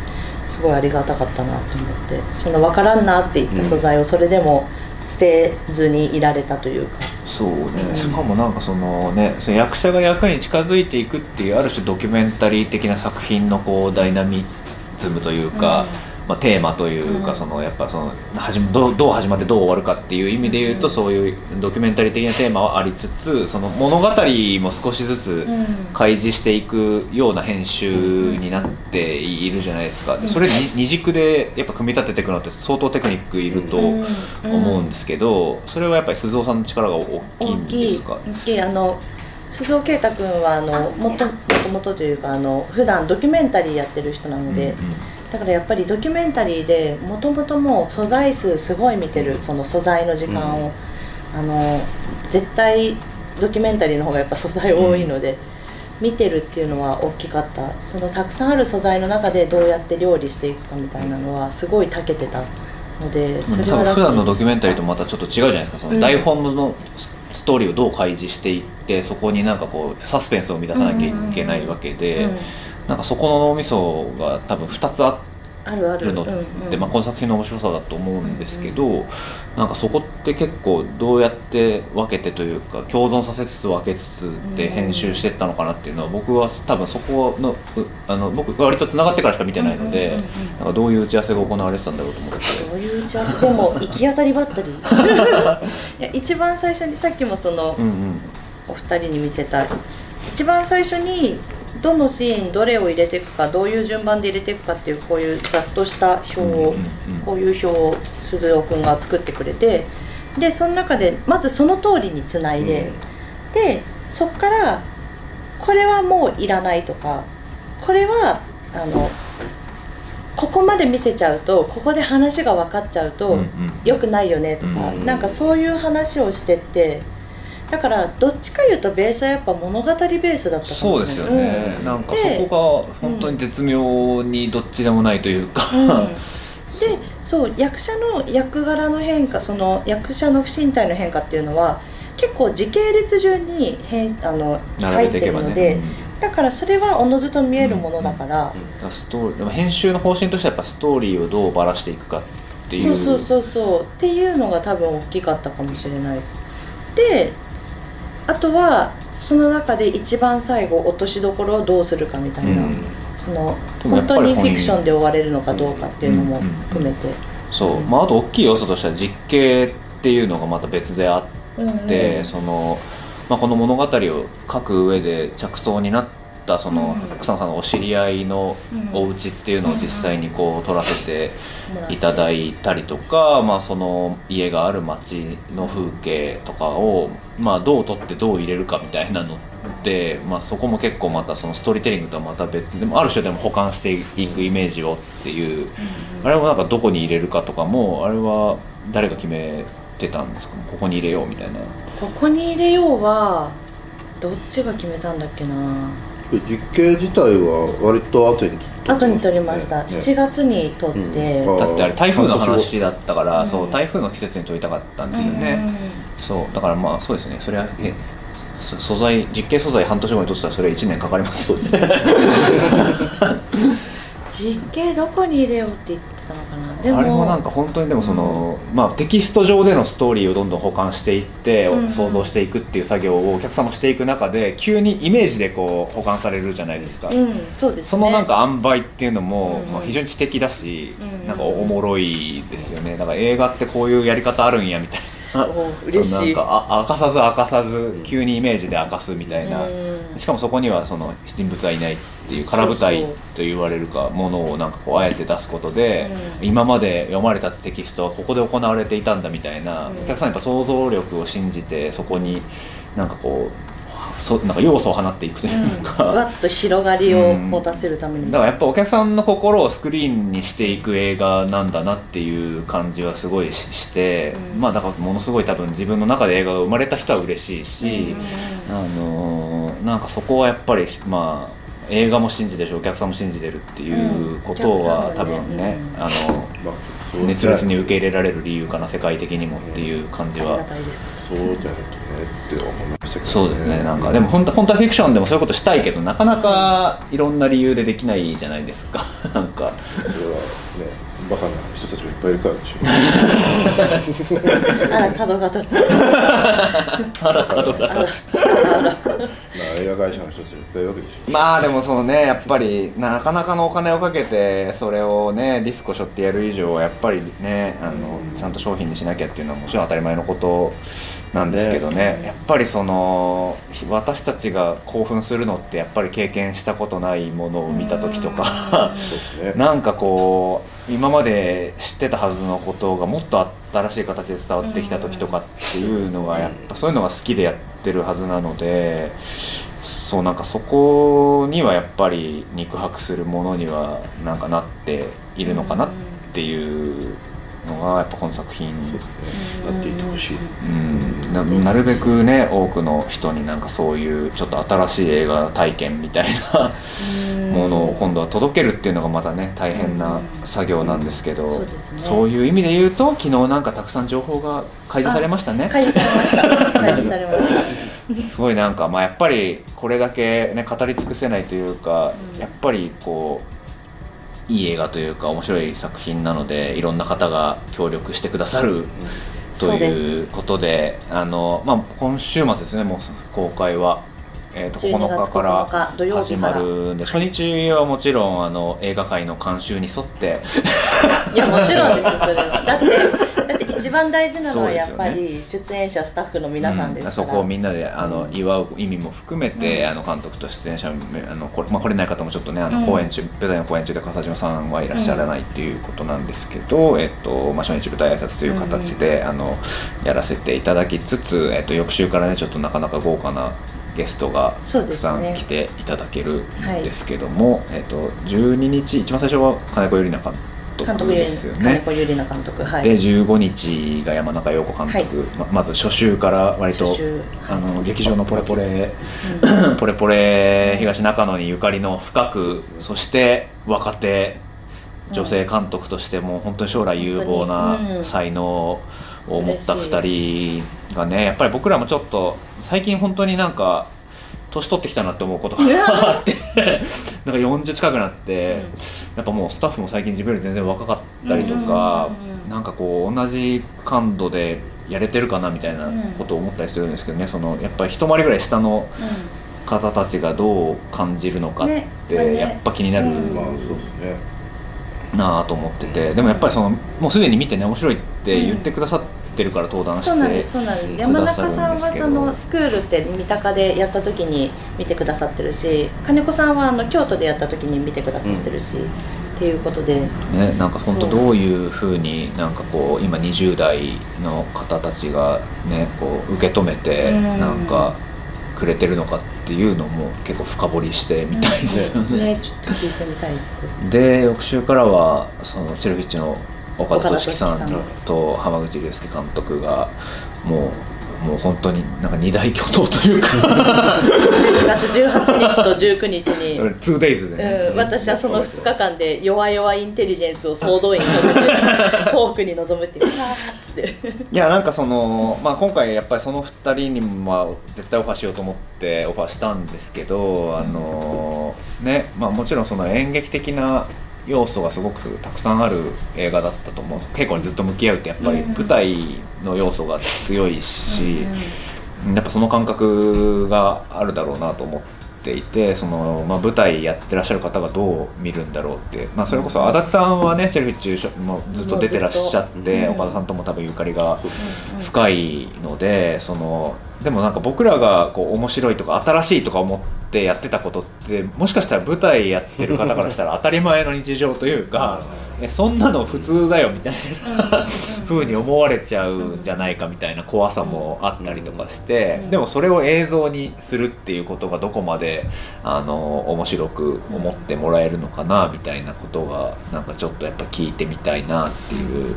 すごいありがたかったなと思って。その分からんなって言った素材をそれでも捨てずにいられたというか、そうね、うん。しかもなんかそのねその役者が役に近づいていくっていうある種ドキュメンタリー的な作品のこうダイナミズムというか、まあ、テーマというか、うん。そのやっぱその始まどうどう始まってどう終わるかっていう意味で言うと、うん。そういうドキュメンタリー的なテーマはありつつその物語も少しずつうん。開示していくような編集になっているじゃないですか、でそれに二軸でやっぱ組み立てていくのって相当テクニックいるとうん。思うんですけど、それはやっぱり鈴尾さんの力が大きい大んですか？大きい。あの鈴尾啓太君はあのもともともとというかあの普段ドキュメンタリーやってる人なので、うんうんだからやっぱりドキュメンタリーでもともともう素材数すごい見てるその素材の時間を、あの絶対ドキュメンタリーの方がやっぱ素材多いので、見てるっていうのは大きかった。そのたくさんある素材の中でどうやって料理していくかみたいなのはすごい長けてたのでそれは楽普段のドキュメンタリーとまたちょっと違うじゃないですか。そのうん。台本のストーリーをどう開示していってそこになんかこうサスペンスを生み出さなきゃいけないわけで、うんなんかそこの脳みそが多分2つあある。あるる。のって、うんうん。まあ、この作品の面白さだと思うんですけど、なんかそこって結構どうやって分けてというか共存させつつ分けつつで編集していったのかなっていうのは僕は多分そこのうあの僕割とつながってからしか見てないので、うんうんうんうん。なんかどういう打ち合わせが行われてたんだろうと思って。そういう打ち合わせ？でも行き当たりばったり。いや一番最初にさっきもそのうんうん。お二人に見せた一番最初にどのシーンどれを入れていくかどういう順番で入れていくかっていうこういうざっとした表を、こういう表を鈴尾くんが作ってくれてでその中でまずその通りにつないで、でそっからこれはもういらないとかこれはあのここまで見せちゃうとここで話が分かっちゃうと、良くないよねとか、うん。なんかそういう話をしてってだからどっちかいうとベースはやっぱ物語ベースだったかそうもしれない。ですよね、うん。なんかそこが本当に絶妙にどっちでもないというか、うん。でそう役者の役柄の変化その役者の身体の変化っていうのは結構時系列順に変あの入並ってるので、うんだからそれはおのずと見えるものだから、ストーリーでも編集の方針としてはやっぱストーリーをどうばらしていくかっていう。そうそうそうそう。っていうのが多分大きかったかもしれないです。であとはその中で一番最後落としどころをどうするかみたいな、うん。その本当にフィクションで終われるのかどうかっていうのも含めて、そう、まあ、あと大きい要素としては実景っていうのがまた別であっうんうん。て、その、まあ、この物語を書く上で着想になったその、うん。草野さんのお知り合いのお家っていうのを実際にこう撮らせていただいたりとか、まあ、その家がある町の風景とかを、まあ、どう撮ってどう入れるかみたいなのって、まあ、そこも結構またそのストーリーテリングとはまた別でもある種でも保管していくイメージをっていうあれもなんかどこに入れるかとかもあれは誰が決めてたんですか？ここに入れようみたいな。ここに入れようはどっちが決めたんだっけな実験自体は割と後に撮後に撮りました、ね7月に撮って、うん。あだってあれ台風の話だったから、うんそう台風の季節に撮りたかったんですよね、そうだからまあそうですね。それはえそ素材実験素材半年後に撮ってたらそれは1年かかりますよね実景どこに入れようって言ってたのかな。でもあれもなんか本当にでもその、まあ、テキスト上でのストーリーをどんどん保管していって、うん想像していくっていう作業をお客さんもしていく中で急にイメージでこう保管されるじゃないですか、うんそうですね。そのなんか塩梅っていうのも、うんまあ、非常に知的だし、うんなんかおもろいですよね。だから映画ってこういうやり方あるんやみたいな。お嬉しい。なんかあ明かさず明かさず急にイメージで明かすみたいな、うん。しかもそこにはその人物はいないっていう空舞台と言われるかものをなんかこうあえて出すことで、うん。今まで読まれたテキストはここで行われていたんだみたいな、うん。お客さんやっぱ想像力を信じてそこになんかこうそなんか要素を放っていくといううん。か、わっと広がりを持たせるためにだからやっぱお客さんの心をスクリーンにしていく映画なんだなっていう感じはすごいしして、うん。まあだからものすごい多分自分の中で映画が生まれた人は嬉しいし、うん。あのーなんかそこはやっぱりまあ映画も信じてるしお客さんも信じてるっていうことは、うん。多分ね、うん。あのま熱烈に受け入れられる理由かな世界的にもっていう感じは。たいです。そうだよねって思いましたけど、そうですね。なんかでも本当本当はフィクションでもそういうことしたいけどなかなかいろんな理由でできないじゃないですか。なんか。それはねバカな人たちがいっぱいいるからでしょ。あら角が立つ。あら角があら。立つまあ映画会社の人たちがいっぱいいるわけでしょ。まあでもそのねやっぱりなかなかのお金をかけてそれをねリスクを背負ってやる以上はやっぱりねあのちゃんと商品にしなきゃっていうのはもちろん当たり前のことなんですけどねやっぱりその私たちが興奮するのってやっぱり経験したことないものを見た時とかね。なんかこう今まで知ってたはずのことがもっと新しい形で伝わってきた時とかっていうのがやっぱそういうのが好きでやってるはずなのでそうなんかそこにはやっぱり肉薄するものにはなんかなっているのかなっていうのがやっぱこの作品。そうですね。なっていてほしい。うん。ななるべくね多くの人になんかそういうちょっと新しい映画体験みたいなものを今度は届けるっていうのがまたね大変な作業なんですけど、そうですね。そういう意味で言うと昨日なんかたくさん情報が開示されましたね。開示されました。開示されました。すごいなんかまあやっぱりこれだけね語り尽くせないというか、うんやっぱりこういい映画というか面白い作品なのでいろんな方が協力してくださるというす。ことであの、まあ、今週末ですねもう公開は、えー、と12 9月日から9日土曜日始まるんで初日はもちろんあの映画界の慣習に沿って。いやもちろんですそれは。だってだって一番大事なのはやっぱり出演者スタッフの皆さんですから、うんそこをみんなであのうん。祝う意味も含めて、うん。あの監督と出演者あのこれ,、まあ、来れない方もちょっとねあうん。の公演中、舞台の公演中で笠島さんはいらっしゃらないっていうことなんですけど、えっとまあ、初日舞台挨拶という形で、あのやらせていただきつつ、えっと、翌週からねちょっとなかなか豪華なゲストがたくさん来ていただけるんですけども、えっと、12日一番最初は金子ゆりな監督ですよね。金子ゆりな監督はい。で15日が山中陽子監督、ままず初週から割とあの劇場のポレポレうん。ポレポレ東中野にゆかりの深くそして若手女性監督としても本当に将来有望な本当に。うん才能を持った嬉しい。2人がねやっぱり僕らもちょっと最近本当になんか年取ってきたなって思うことが あってなんか40近くなって、やっぱもうスタッフも最近自分より全然若かったりとか、うん。うんうんなんかこう同じ感度でやれてるかなみたいなことを思ったりするんですけどね、そのやっぱり一回りぐらい下のう方たちがどう感じるのかっね。てまあね。やっぱ気になる。うん。まあそうですねなあと思っててでもやっぱりそのもうすでに見てね面白いって言ってくださってるから登壇して、んそうなんですそうなんです。く山中さんはそのスクールって三鷹でやった時に見てくださってるし金子さんはあの京都でやった時に見てくださってるし、っていうことで。ね、なんか本当どういうふうになんかこう今20代の方たちがねこう受け止めてうん。なんかくれてるのかっていうのも結構深掘りしてみたいですよね。ねちょっと聞いてみたいです。で翌週からはそのチェルフィッチの岡田敏樹さんと浜口竜介監督がもうもう本当になんか二大巨頭というか。12月18日と19日に。2days でね、うん、私はその2日間で弱々インテリジェンスを総動員させてトークに臨むっていう。あーっつって。いやなんかその、まあ、今回やっぱりその2人にもまあ絶対オファーしようと思ってオファーしたんですけど、あのねまあ、もちろんその演劇的な要素がすごくたくさんある映画だったと思う。稽古にずっと向き合うってやっぱりうん。舞台の要素が強いし、やっぱその感覚があるだろうなと思っていてその、まあ、舞台やってらっしゃる方がどう見るんだろうって、まあ、それこそ足立さんはねチェルフィッチもずっと出てらっしゃって、うん。岡田さんとも多分ゆかりが深いのでそのでもなんか僕らがこう面白いとか新しいとか思ってやってたことってもしかしたら舞台やってる方からしたら当たり前の日常というかえそんなの普通だよみたいな風に思われちゃうんじゃないかみたいな怖さもあったりとかして、うん。でもそれを映像にするっていうことがどこまであの面白く思ってもらえるのかなみたいなことがなんかちょっとやっぱ聞いてみたいなっていう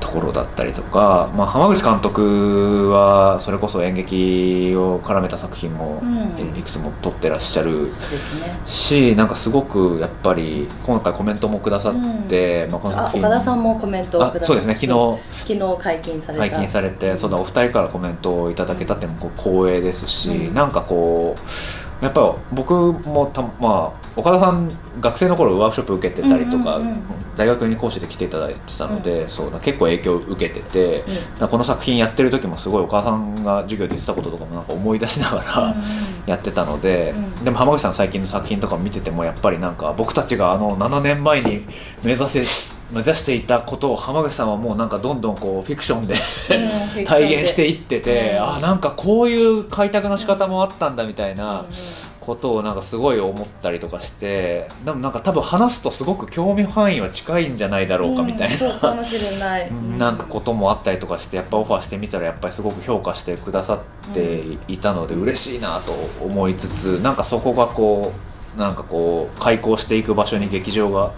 ところだったりとか、まあ、浜口監督はそれこそ演劇を絡めた作品もうん。いくつも撮ってらっしゃるそうですね。しなんかすごくやっぱり今回コメントもくださって、まあ、このあ作品岡田さんもコメントをくださあそうですね。昨日昨日解禁された。解禁されてそのお二人からコメントをいただけたっていうのもこう光栄ですし、うん。なんかこうやっぱ僕もた、まあ、岡田さん学生の頃ワークショップ受けてたりとか、うんうんうん。大学に講師で来ていただいてたので、そうだ結構影響を受けてて、うん。この作品やってる時もすごい岡田さんが授業で言ってたこととかもなんか思い出しながら、やってたので、うんでも浜口さん最近の作品とか見ててもやっぱりなんか僕たちがあの7年前に目指せ目指していたことを浜口さんはもうなんかどんどんこうフィクションでうん体現していってて、うん。あなんかこういう開拓の仕方もあったんだみたいなうんことをなんかすごい思ったりとかしてでもなんか多分話すとすごく興味範囲は近いんじゃないだろうかみたいな、かもしれない、う なんかこともあったりとかしてやっぱオファーしてみたらやっぱりすごく評価してくださっていたので嬉しいなと思いつつなんかそこがこうなんかこう開校していく場所に劇場が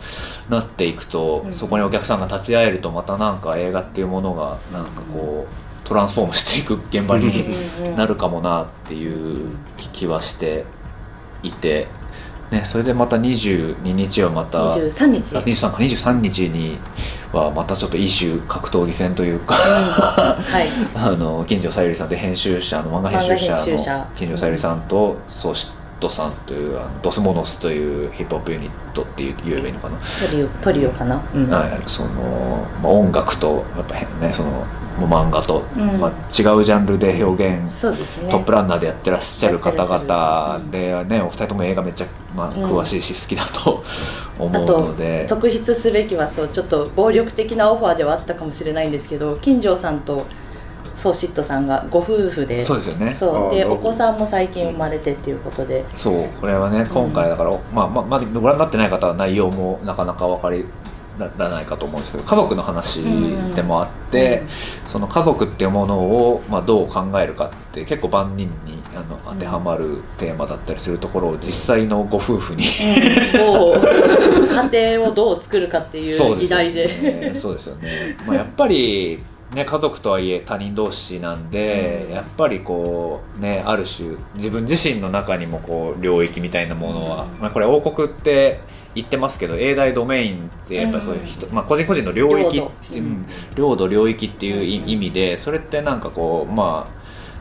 なっていくと、うんそこにお客さんが立ち会えるとまたなんか映画っていうものがなんかこうトランスフォームしていく現場になるかもなっていう気はしていて、ね、それでまた22日はまた。23日。あ23か23日にはまたちょっと異種格闘技戦というかはい。あの金城さゆりさんで編集者の漫画編集者の金城さゆりさんとソーシットさんというあのドスモノスというヒップホップユニットっていう言えばいいのかな、トリオトリオかな、うん。はいそのまあ、音楽とやっぱへねその漫画と、うん。まあ、違うジャンルで表現そうですね。トップランナーでやってらっしゃる方々でねお二人とも映画めっちゃ、まあ、うん。詳しいし好きだと思うので、特筆すべきはそうちょっと暴力的なオファーではあったかもしれないんですけど金城さんとソーシットさんがご夫婦でそうですよね。そう。でお子さんも最近生まれてっていうことで、そうこれはね今回だから、まあまあまだご覧になってない方は内容もなかなか分かりらないかと思うんですけど家族の話でもあって、その家族っていうものを、まあ、どう考えるかって結構万人にあの当てはまるテーマだったりするところを実際のご夫婦に どう家庭をどう作るかっていう議題ですよね。そうですよね、まあ、やっぱりね、家族とはいえ他人同士なんで、うん。やっぱりこうねある種自分自身の中にもこう領域みたいなものは、うん。まあ、これ王国って言ってますけど永大ドメインってやっぱりそういう人、まあ、個人個人の領域領土。うん。領土領域っていう意味でそれってなんかこうま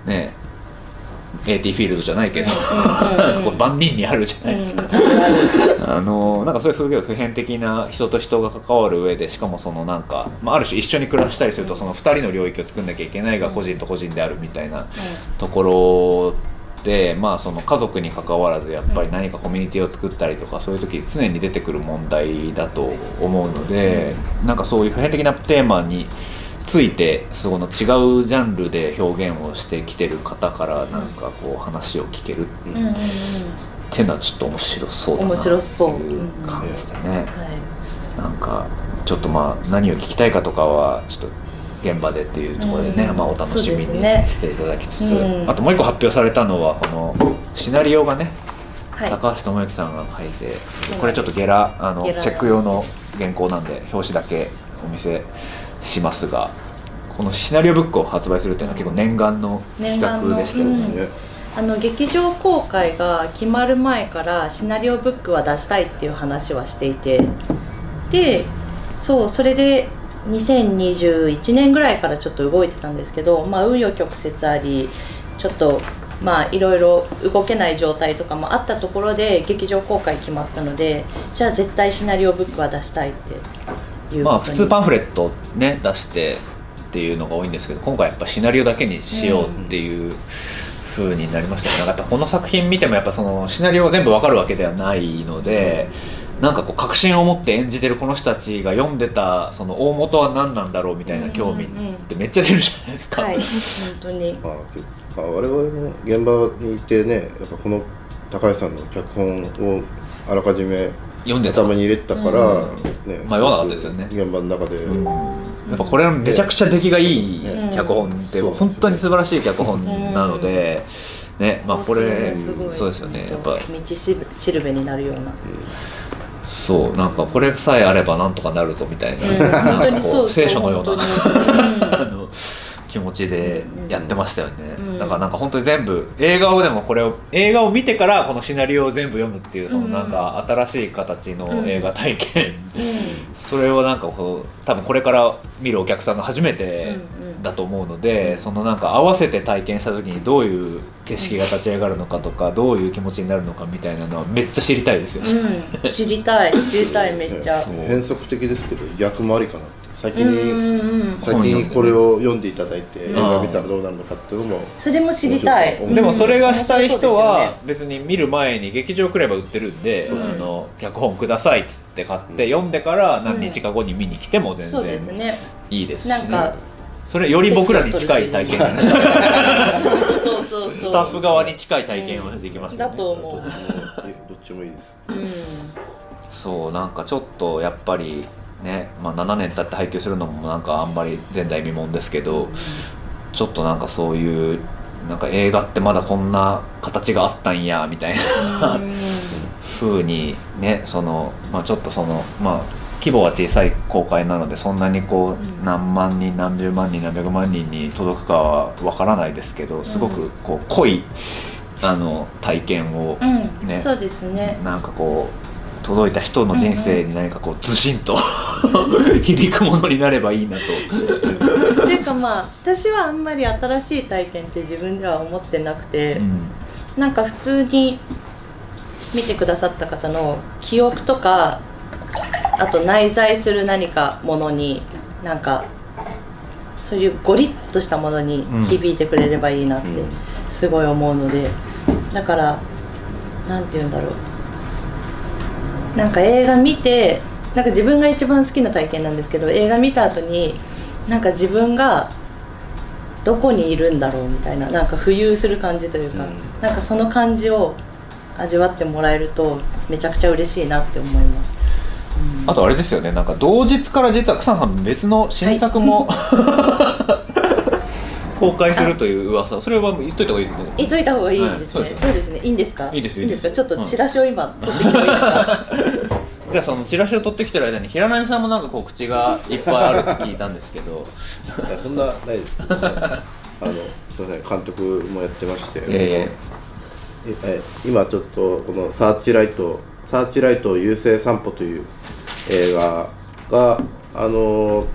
あね AT フィールドじゃないけど、万人にあるじゃないですか、うんあのなんかそういうすごい普遍的な人と人が関わる上でしかもそのなんか、まあ、ある種一緒に暮らしたりするとその2人の領域を作んなきゃいけないが個人と個人であるみたいなところで、まあ、その家族に関わらずやっぱり何かコミュニティを作ったりとかそういう時常に出てくる問題だと思うのでなんかそういう普遍的なテーマについてその違うジャンルで表現をしてきてる方からなんかこう話を聞けるうんうんうん。っていうのはちょっと面白そうだな面白そうっていう感じでね。はいなんかちょっとまあ何を聞きたいかとかはちょっと現場でっていうところでね、うんまあ、お楽しみにしていただきつつ、うん。あともう一個発表されたのはこのシナリオがね、はい。高橋智之さんが書いてこれちょっとゲラあのゲラチェック用の原稿なんで表紙だけお見せしますがこのシナリオブックを発売するっていうのは結構念願の企画でしたよね。あの劇場公開が決まる前からシナリオブックは出したいっていう話はしていて。でそうそれで2021年ぐらいからちょっと動いてたんですけどまあ紆余曲折ありちょっとまあいろいろ動けない状態とかもあったところで劇場公開決まったのでじゃあ絶対シナリオブックは出したいっていうまあ普通パンフレットね出してっていうのが多いんですけど今回やっぱシナリオだけにしようっていう風になりましたね。なんかやっぱこの作品見てもやっぱそのシナリオが全部わかるわけではないので、なんかこう確信を持って演じてるこの人たちが読んでたその大元は何なんだろうみたいな興味ってめっちゃ出るじゃないですか。はい。本当に。まああ、我々も現場にいてねやっぱこの高橋さんの脚本をあらかじめ読んでた。頭に入れてたから、ね。迷わなかったですよね。現場の中で、うん。やっぱこれめちゃくちゃ出来がいいね。脚本。ってうん本当に素晴らしい脚本なので、ねまあこれそうですよね。やっぱ。道しるべになるような。そうなんかこれさえあればなんとかなるぞみたいな,、うん。本当にそう。そう聖書のような 気持ちでやってましたよね、うん。だからなんか本当に全部映画をでもこれを映画を見てからこのシナリオを全部読むっていうそのなんか新しい形の映画体験、それをなんかこう多分これから見るお客さんが初めてだと思うので、そのなんか合わせて体験した時にどういう景色が立ち上がるのかとかどういう気持ちになるのかみたいなのはめっちゃ知りたいですよね。うん、知りたい。知りたいめっちゃ。変則的ですけど逆もありかなって先うんに先にこれを読んでいただいて映画見たらどうなるのかっていうのもそれも知りたい。でもそれがしたい人は別に見る前に劇場来れば売ってるんで、うん。その脚本くださいっつって買って読んでから何日か後に見に来ても全然ね。いいですし、ね、なんかそれより僕らに近い体験。そうそうそう。スタッフ側に近い体験をできますよね、だと思う。どっちもいいです。うん。そうなんかちょっとやっぱりね、まあ、7年経って配給するのもなんかあんまり前代未聞ですけどちょっとなんかそういうなんか映画ってまだこんな形があったんやみたいな。風にねその、まあ、ちょっとそのまあ規模は小さい公開なのでそんなにこう何万人何十万人何百万人に届くかはわからないですけどすごくこう濃いあの体験をうん、ね。そうですね。なんかこう届いた人の人生に何かこうずしんと 響くものになればいいなと。っていうかまあ私はあんまり新しい体験って自分では思ってなくて、うん。なんか普通に見てくださった方の記憶とかあと内在する何かものになんかそういうゴリッとしたものに響いてくれればいいなってうんすごい思うのでだからなんて言うんだろうなんか映画見てなんか自分が一番好きな体験なんですけど映画見た後になんか自分がどこにいるんだろうみたいななんか浮遊する感じというか、うん。なんかその感じを味わってもらえるとめちゃくちゃ嬉しいなって思います、うん。あとあれですよねなんか同日から実は草野さん別の新作も、公開するという噂。それは言っといた方がいいですよね。言っといた方がいいですね、はい。そうですよそうですねいいんですかいいです。よいいですか？ちょっとチラシを今取ってきてもいいですか？じゃあそのチラシを取ってきてる間に平波さんもなんかこう口がいっぱいあるって聞いたんですけど。いやそんなないです。けどあのすみません監督もやってまして、ええ。今ちょっとこの「サーチライト」「サーチライト優勢散歩」という映画があの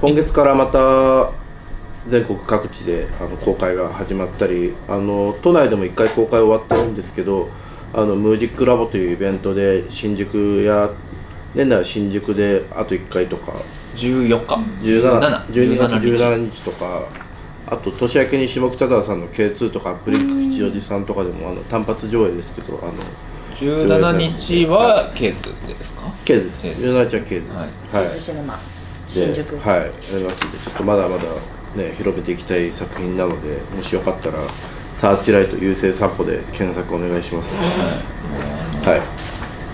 今月からまた全国各地であの公開が始まったりあの都内でも1回公開終わってるんですけどあのムージックラボというイベントで新宿や年内は新宿であと1回とか。14日？17 12月日。17日とか。あと年明けに下北沢さんの K2 とかアップリンク吉祥寺さんとかでもあの単発上映ですけどあの17日はケーズですか？K です。ケーズ17日は K です。はい。はい。シネマ。で新宿。はい。やりますんでちょっとまだまだね広めていきたい作品なのでもしよかったらサーチライト優勢散歩で検索お願いします。はい。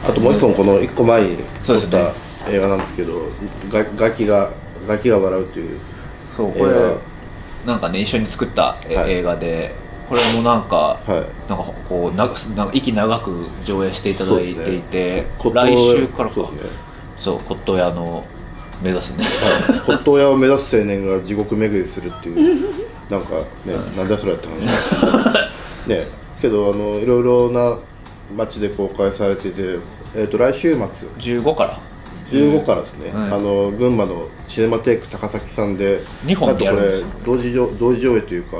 あともう一本この一個前に撮った映画なんですけどガガキがガキが笑うというそうこれ、映なんかね一緒に作ったえはい。映画でこれもなんか画はい。なんかこうななんか息長く上映していただいていて、骨董来週からか。そうね。そう骨董屋の目指すね。はい。骨董屋を目指す青年が地獄巡りするっていう なんかね、なんだそれって話ね。けどあのいろいろな街で公開されてて、えー、と来週末。15から。15からですね、はい。あの群馬のシネマテイク高崎さんで日本でやるんですよ。あとこれ同時上同時上映というか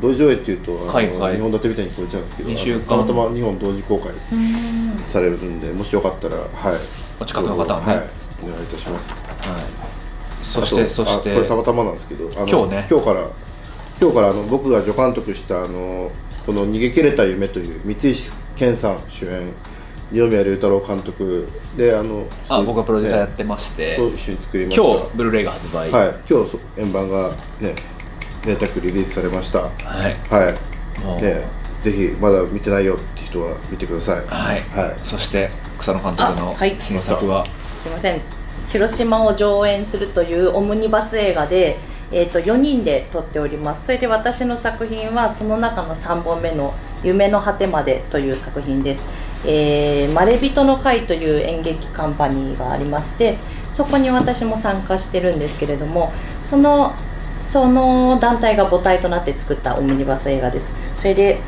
同時上映っていうとあのはいはい日本立てみたいに聞こえちゃうんですけどたまたま日本同時公開されるんでもしよかったらはい。お近くの方はね。はいお願いいたします。はい、そしてそしてあこれたまたまなんですけどあの今日ね。今日から今日からあの僕が助監督したあのこの逃げ切れた夢という三石健さん主演二宮龍太郎監督であのあ僕がプロデューサーやっねてまして、と一緒に作りました。今日ブルーレイが発売。はい。今日そ円盤がねめでたくリリースされました。ははい。もう。いねぜひまだ見てないよって人は見てください。はい、はい。そして草野監督の新作は、すいません。広島を上演するというオムニバス映画で、えー、と4人で撮っております。それで私の作品はその中の3本目の「夢の果てまで」という作品です。えーまれびとの会という演劇カンパニーがありましてそこに私も参加してるんですけれどもそのその団体が母体となって作ったオムニバス映画です。それで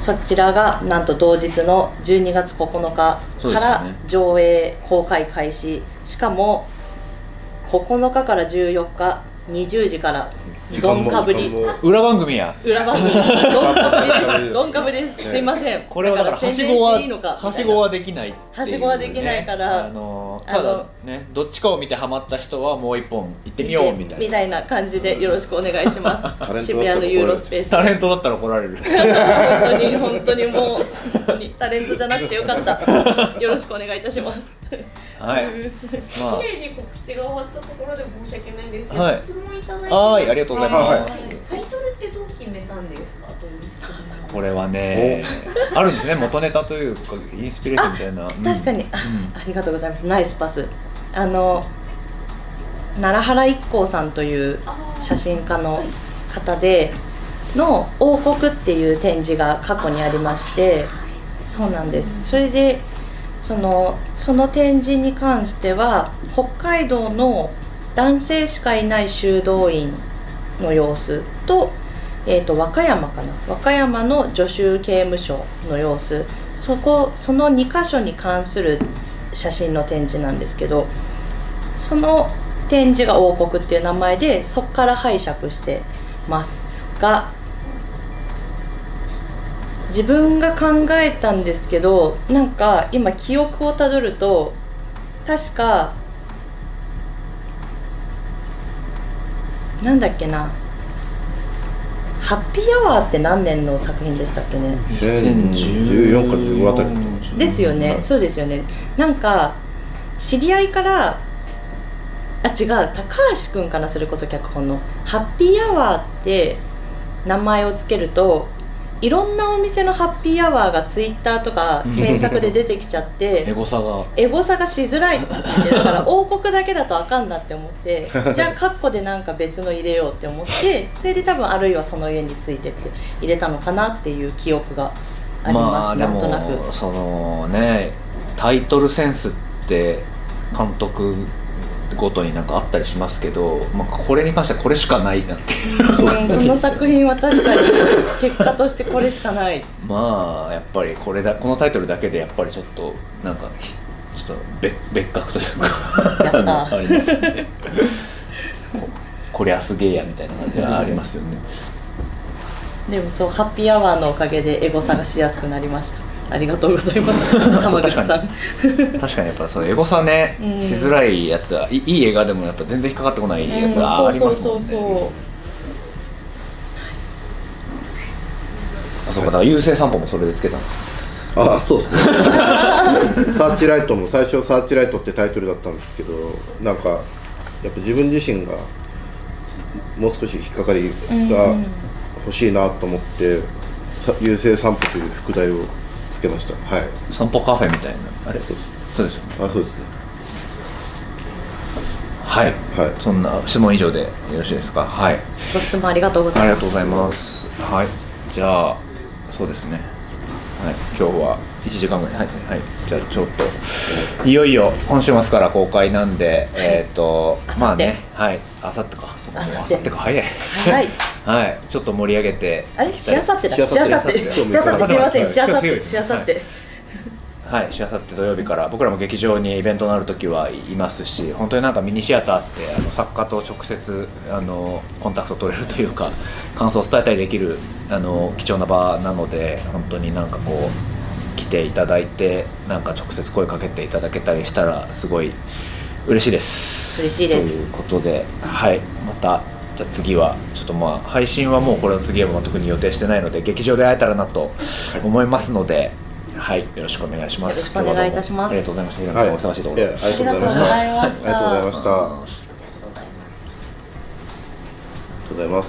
そちらがなんと同日の12月9日から上映公開開始。しかも9日から14日20時から時間も裏番組や。裏番組。ドンかぶりです。すすいません。これはだからは宣伝しごはしていいのかはしごはできないはしごはできないから。あのただねどっちかを見てハマった人はもう一本行ってみようみたいな。みたいな感じでよろしくお願いします。渋谷のユーロスペース。タレントだったら怒られる。本当に本当にもう本当にタレントじゃなくてよかった。よろしくお願いいたしますはい。ま綺麗に告知が終わったところで申し訳ないんですけど、はい。質問いただいてはいありがとうございます。はい。タイトルってどう決めたんですか？という質問あこれはねあるんですね。元ネタというかインスピレーションみたいな。う ん確かに、あうん。ありがとうございます。ナイスパス。あの奈良原一行さんという写真家の方での「王国」っていう展示が過去にありましてそうなんです。それでそのその展示に関しては北海道の男性しかいない修道院の様子と,、えー、と和歌山かな。和歌山の助手刑務所の様子。そこその2箇所に関する写真の展示なんですけどその展示が王国っていう名前でそこから拝借してます。が自分が考えたんですけどなんか今記憶をたどると確かなんだっけな。ハッピーアワーって何年の作品でしたっけね。2014か15あたりだとですですよね。そうですよね。なんか知り合いからあ違う。高橋君からそれこそ脚本の「ハッピーアワー」って名前をつけるといろんなお店のハッピーアワーがツイッターとか検索で出てきちゃって エゴサが。エゴサがしづらいって言ってだから王国だけだとあかんなって思って じゃあカッコでなんか別の入れようって思ってそれで多分あるいはその家についてって入れたのかなっていう記憶があります、でなんとなく。もそのねタイトルセンスって監督ごとになんかあったりしますけど、まあ、これに関してはこれしかないなっていう。うん この作品は確かに結果としてこれしかない。まあやっぱりこれだこのタイトルだけでやっぱりちょっとなんかひちょっと別別格というか。やった。ありますね。ここりゃすげえやみたいな感じがありますよね。でもそうハッピーアワーのおかげでエゴサがしやすくなりましたありがとうございます。浜口さん。確かに。やっぱそうエゴサね、うん。しづらいやつはいいい映画でもやっぱ全然引っかかってこないやつはありますもんね、あそうか。だから優勢散歩もそれでつけたんですああそうですね。サーチライトも最初サーチライトってタイトルだったんですけどなんかやっぱ自分自身がもう少し引っかかりが欲しいなと思って「さ優勢散歩」という副題をつけました。はい。散歩カフェみたいなあれそうです。そうですよね。あそうですね。はい、はい。そんな質問以上でよろしいですか？はい。ご質問ありがとうございます。ありがとうございます。はい。じゃあそうですね。はい。今日は1時間ぐらい。はい、はい、じゃあちょっといよいよ今週末から公開なんで、えっ、と明後日。まあね。はい。あさってか明後日あさって。か早い。はい。はい。ちょっと盛り上げて。あれしあさってだ。しあさって。て。しあさって。すいません。しあさって。しあさって。はい、しあさって土曜日から。僕らも劇場にイベントのある時はいますし本当になんかミニシアターってあの作家と直接あのコンタクト取れるというか感想を伝えたりできるあの貴重な場なので本当になんかこう来ていただいてなんか直接声かけていただけたりしたらすごい嬉しいです。嬉しいです。ということではい。またじゃあ次はちょっとまあ配信はもうこれの次は特に予定してないので劇場で会えたらなと思いますので、はい、よろしくお願いします。よろしくお願いいたします。ありがとうございました。平野さん、お忙しいところで。いやありがとうござい。ましたありがとうございました。ありがとうございました。ありがとうございます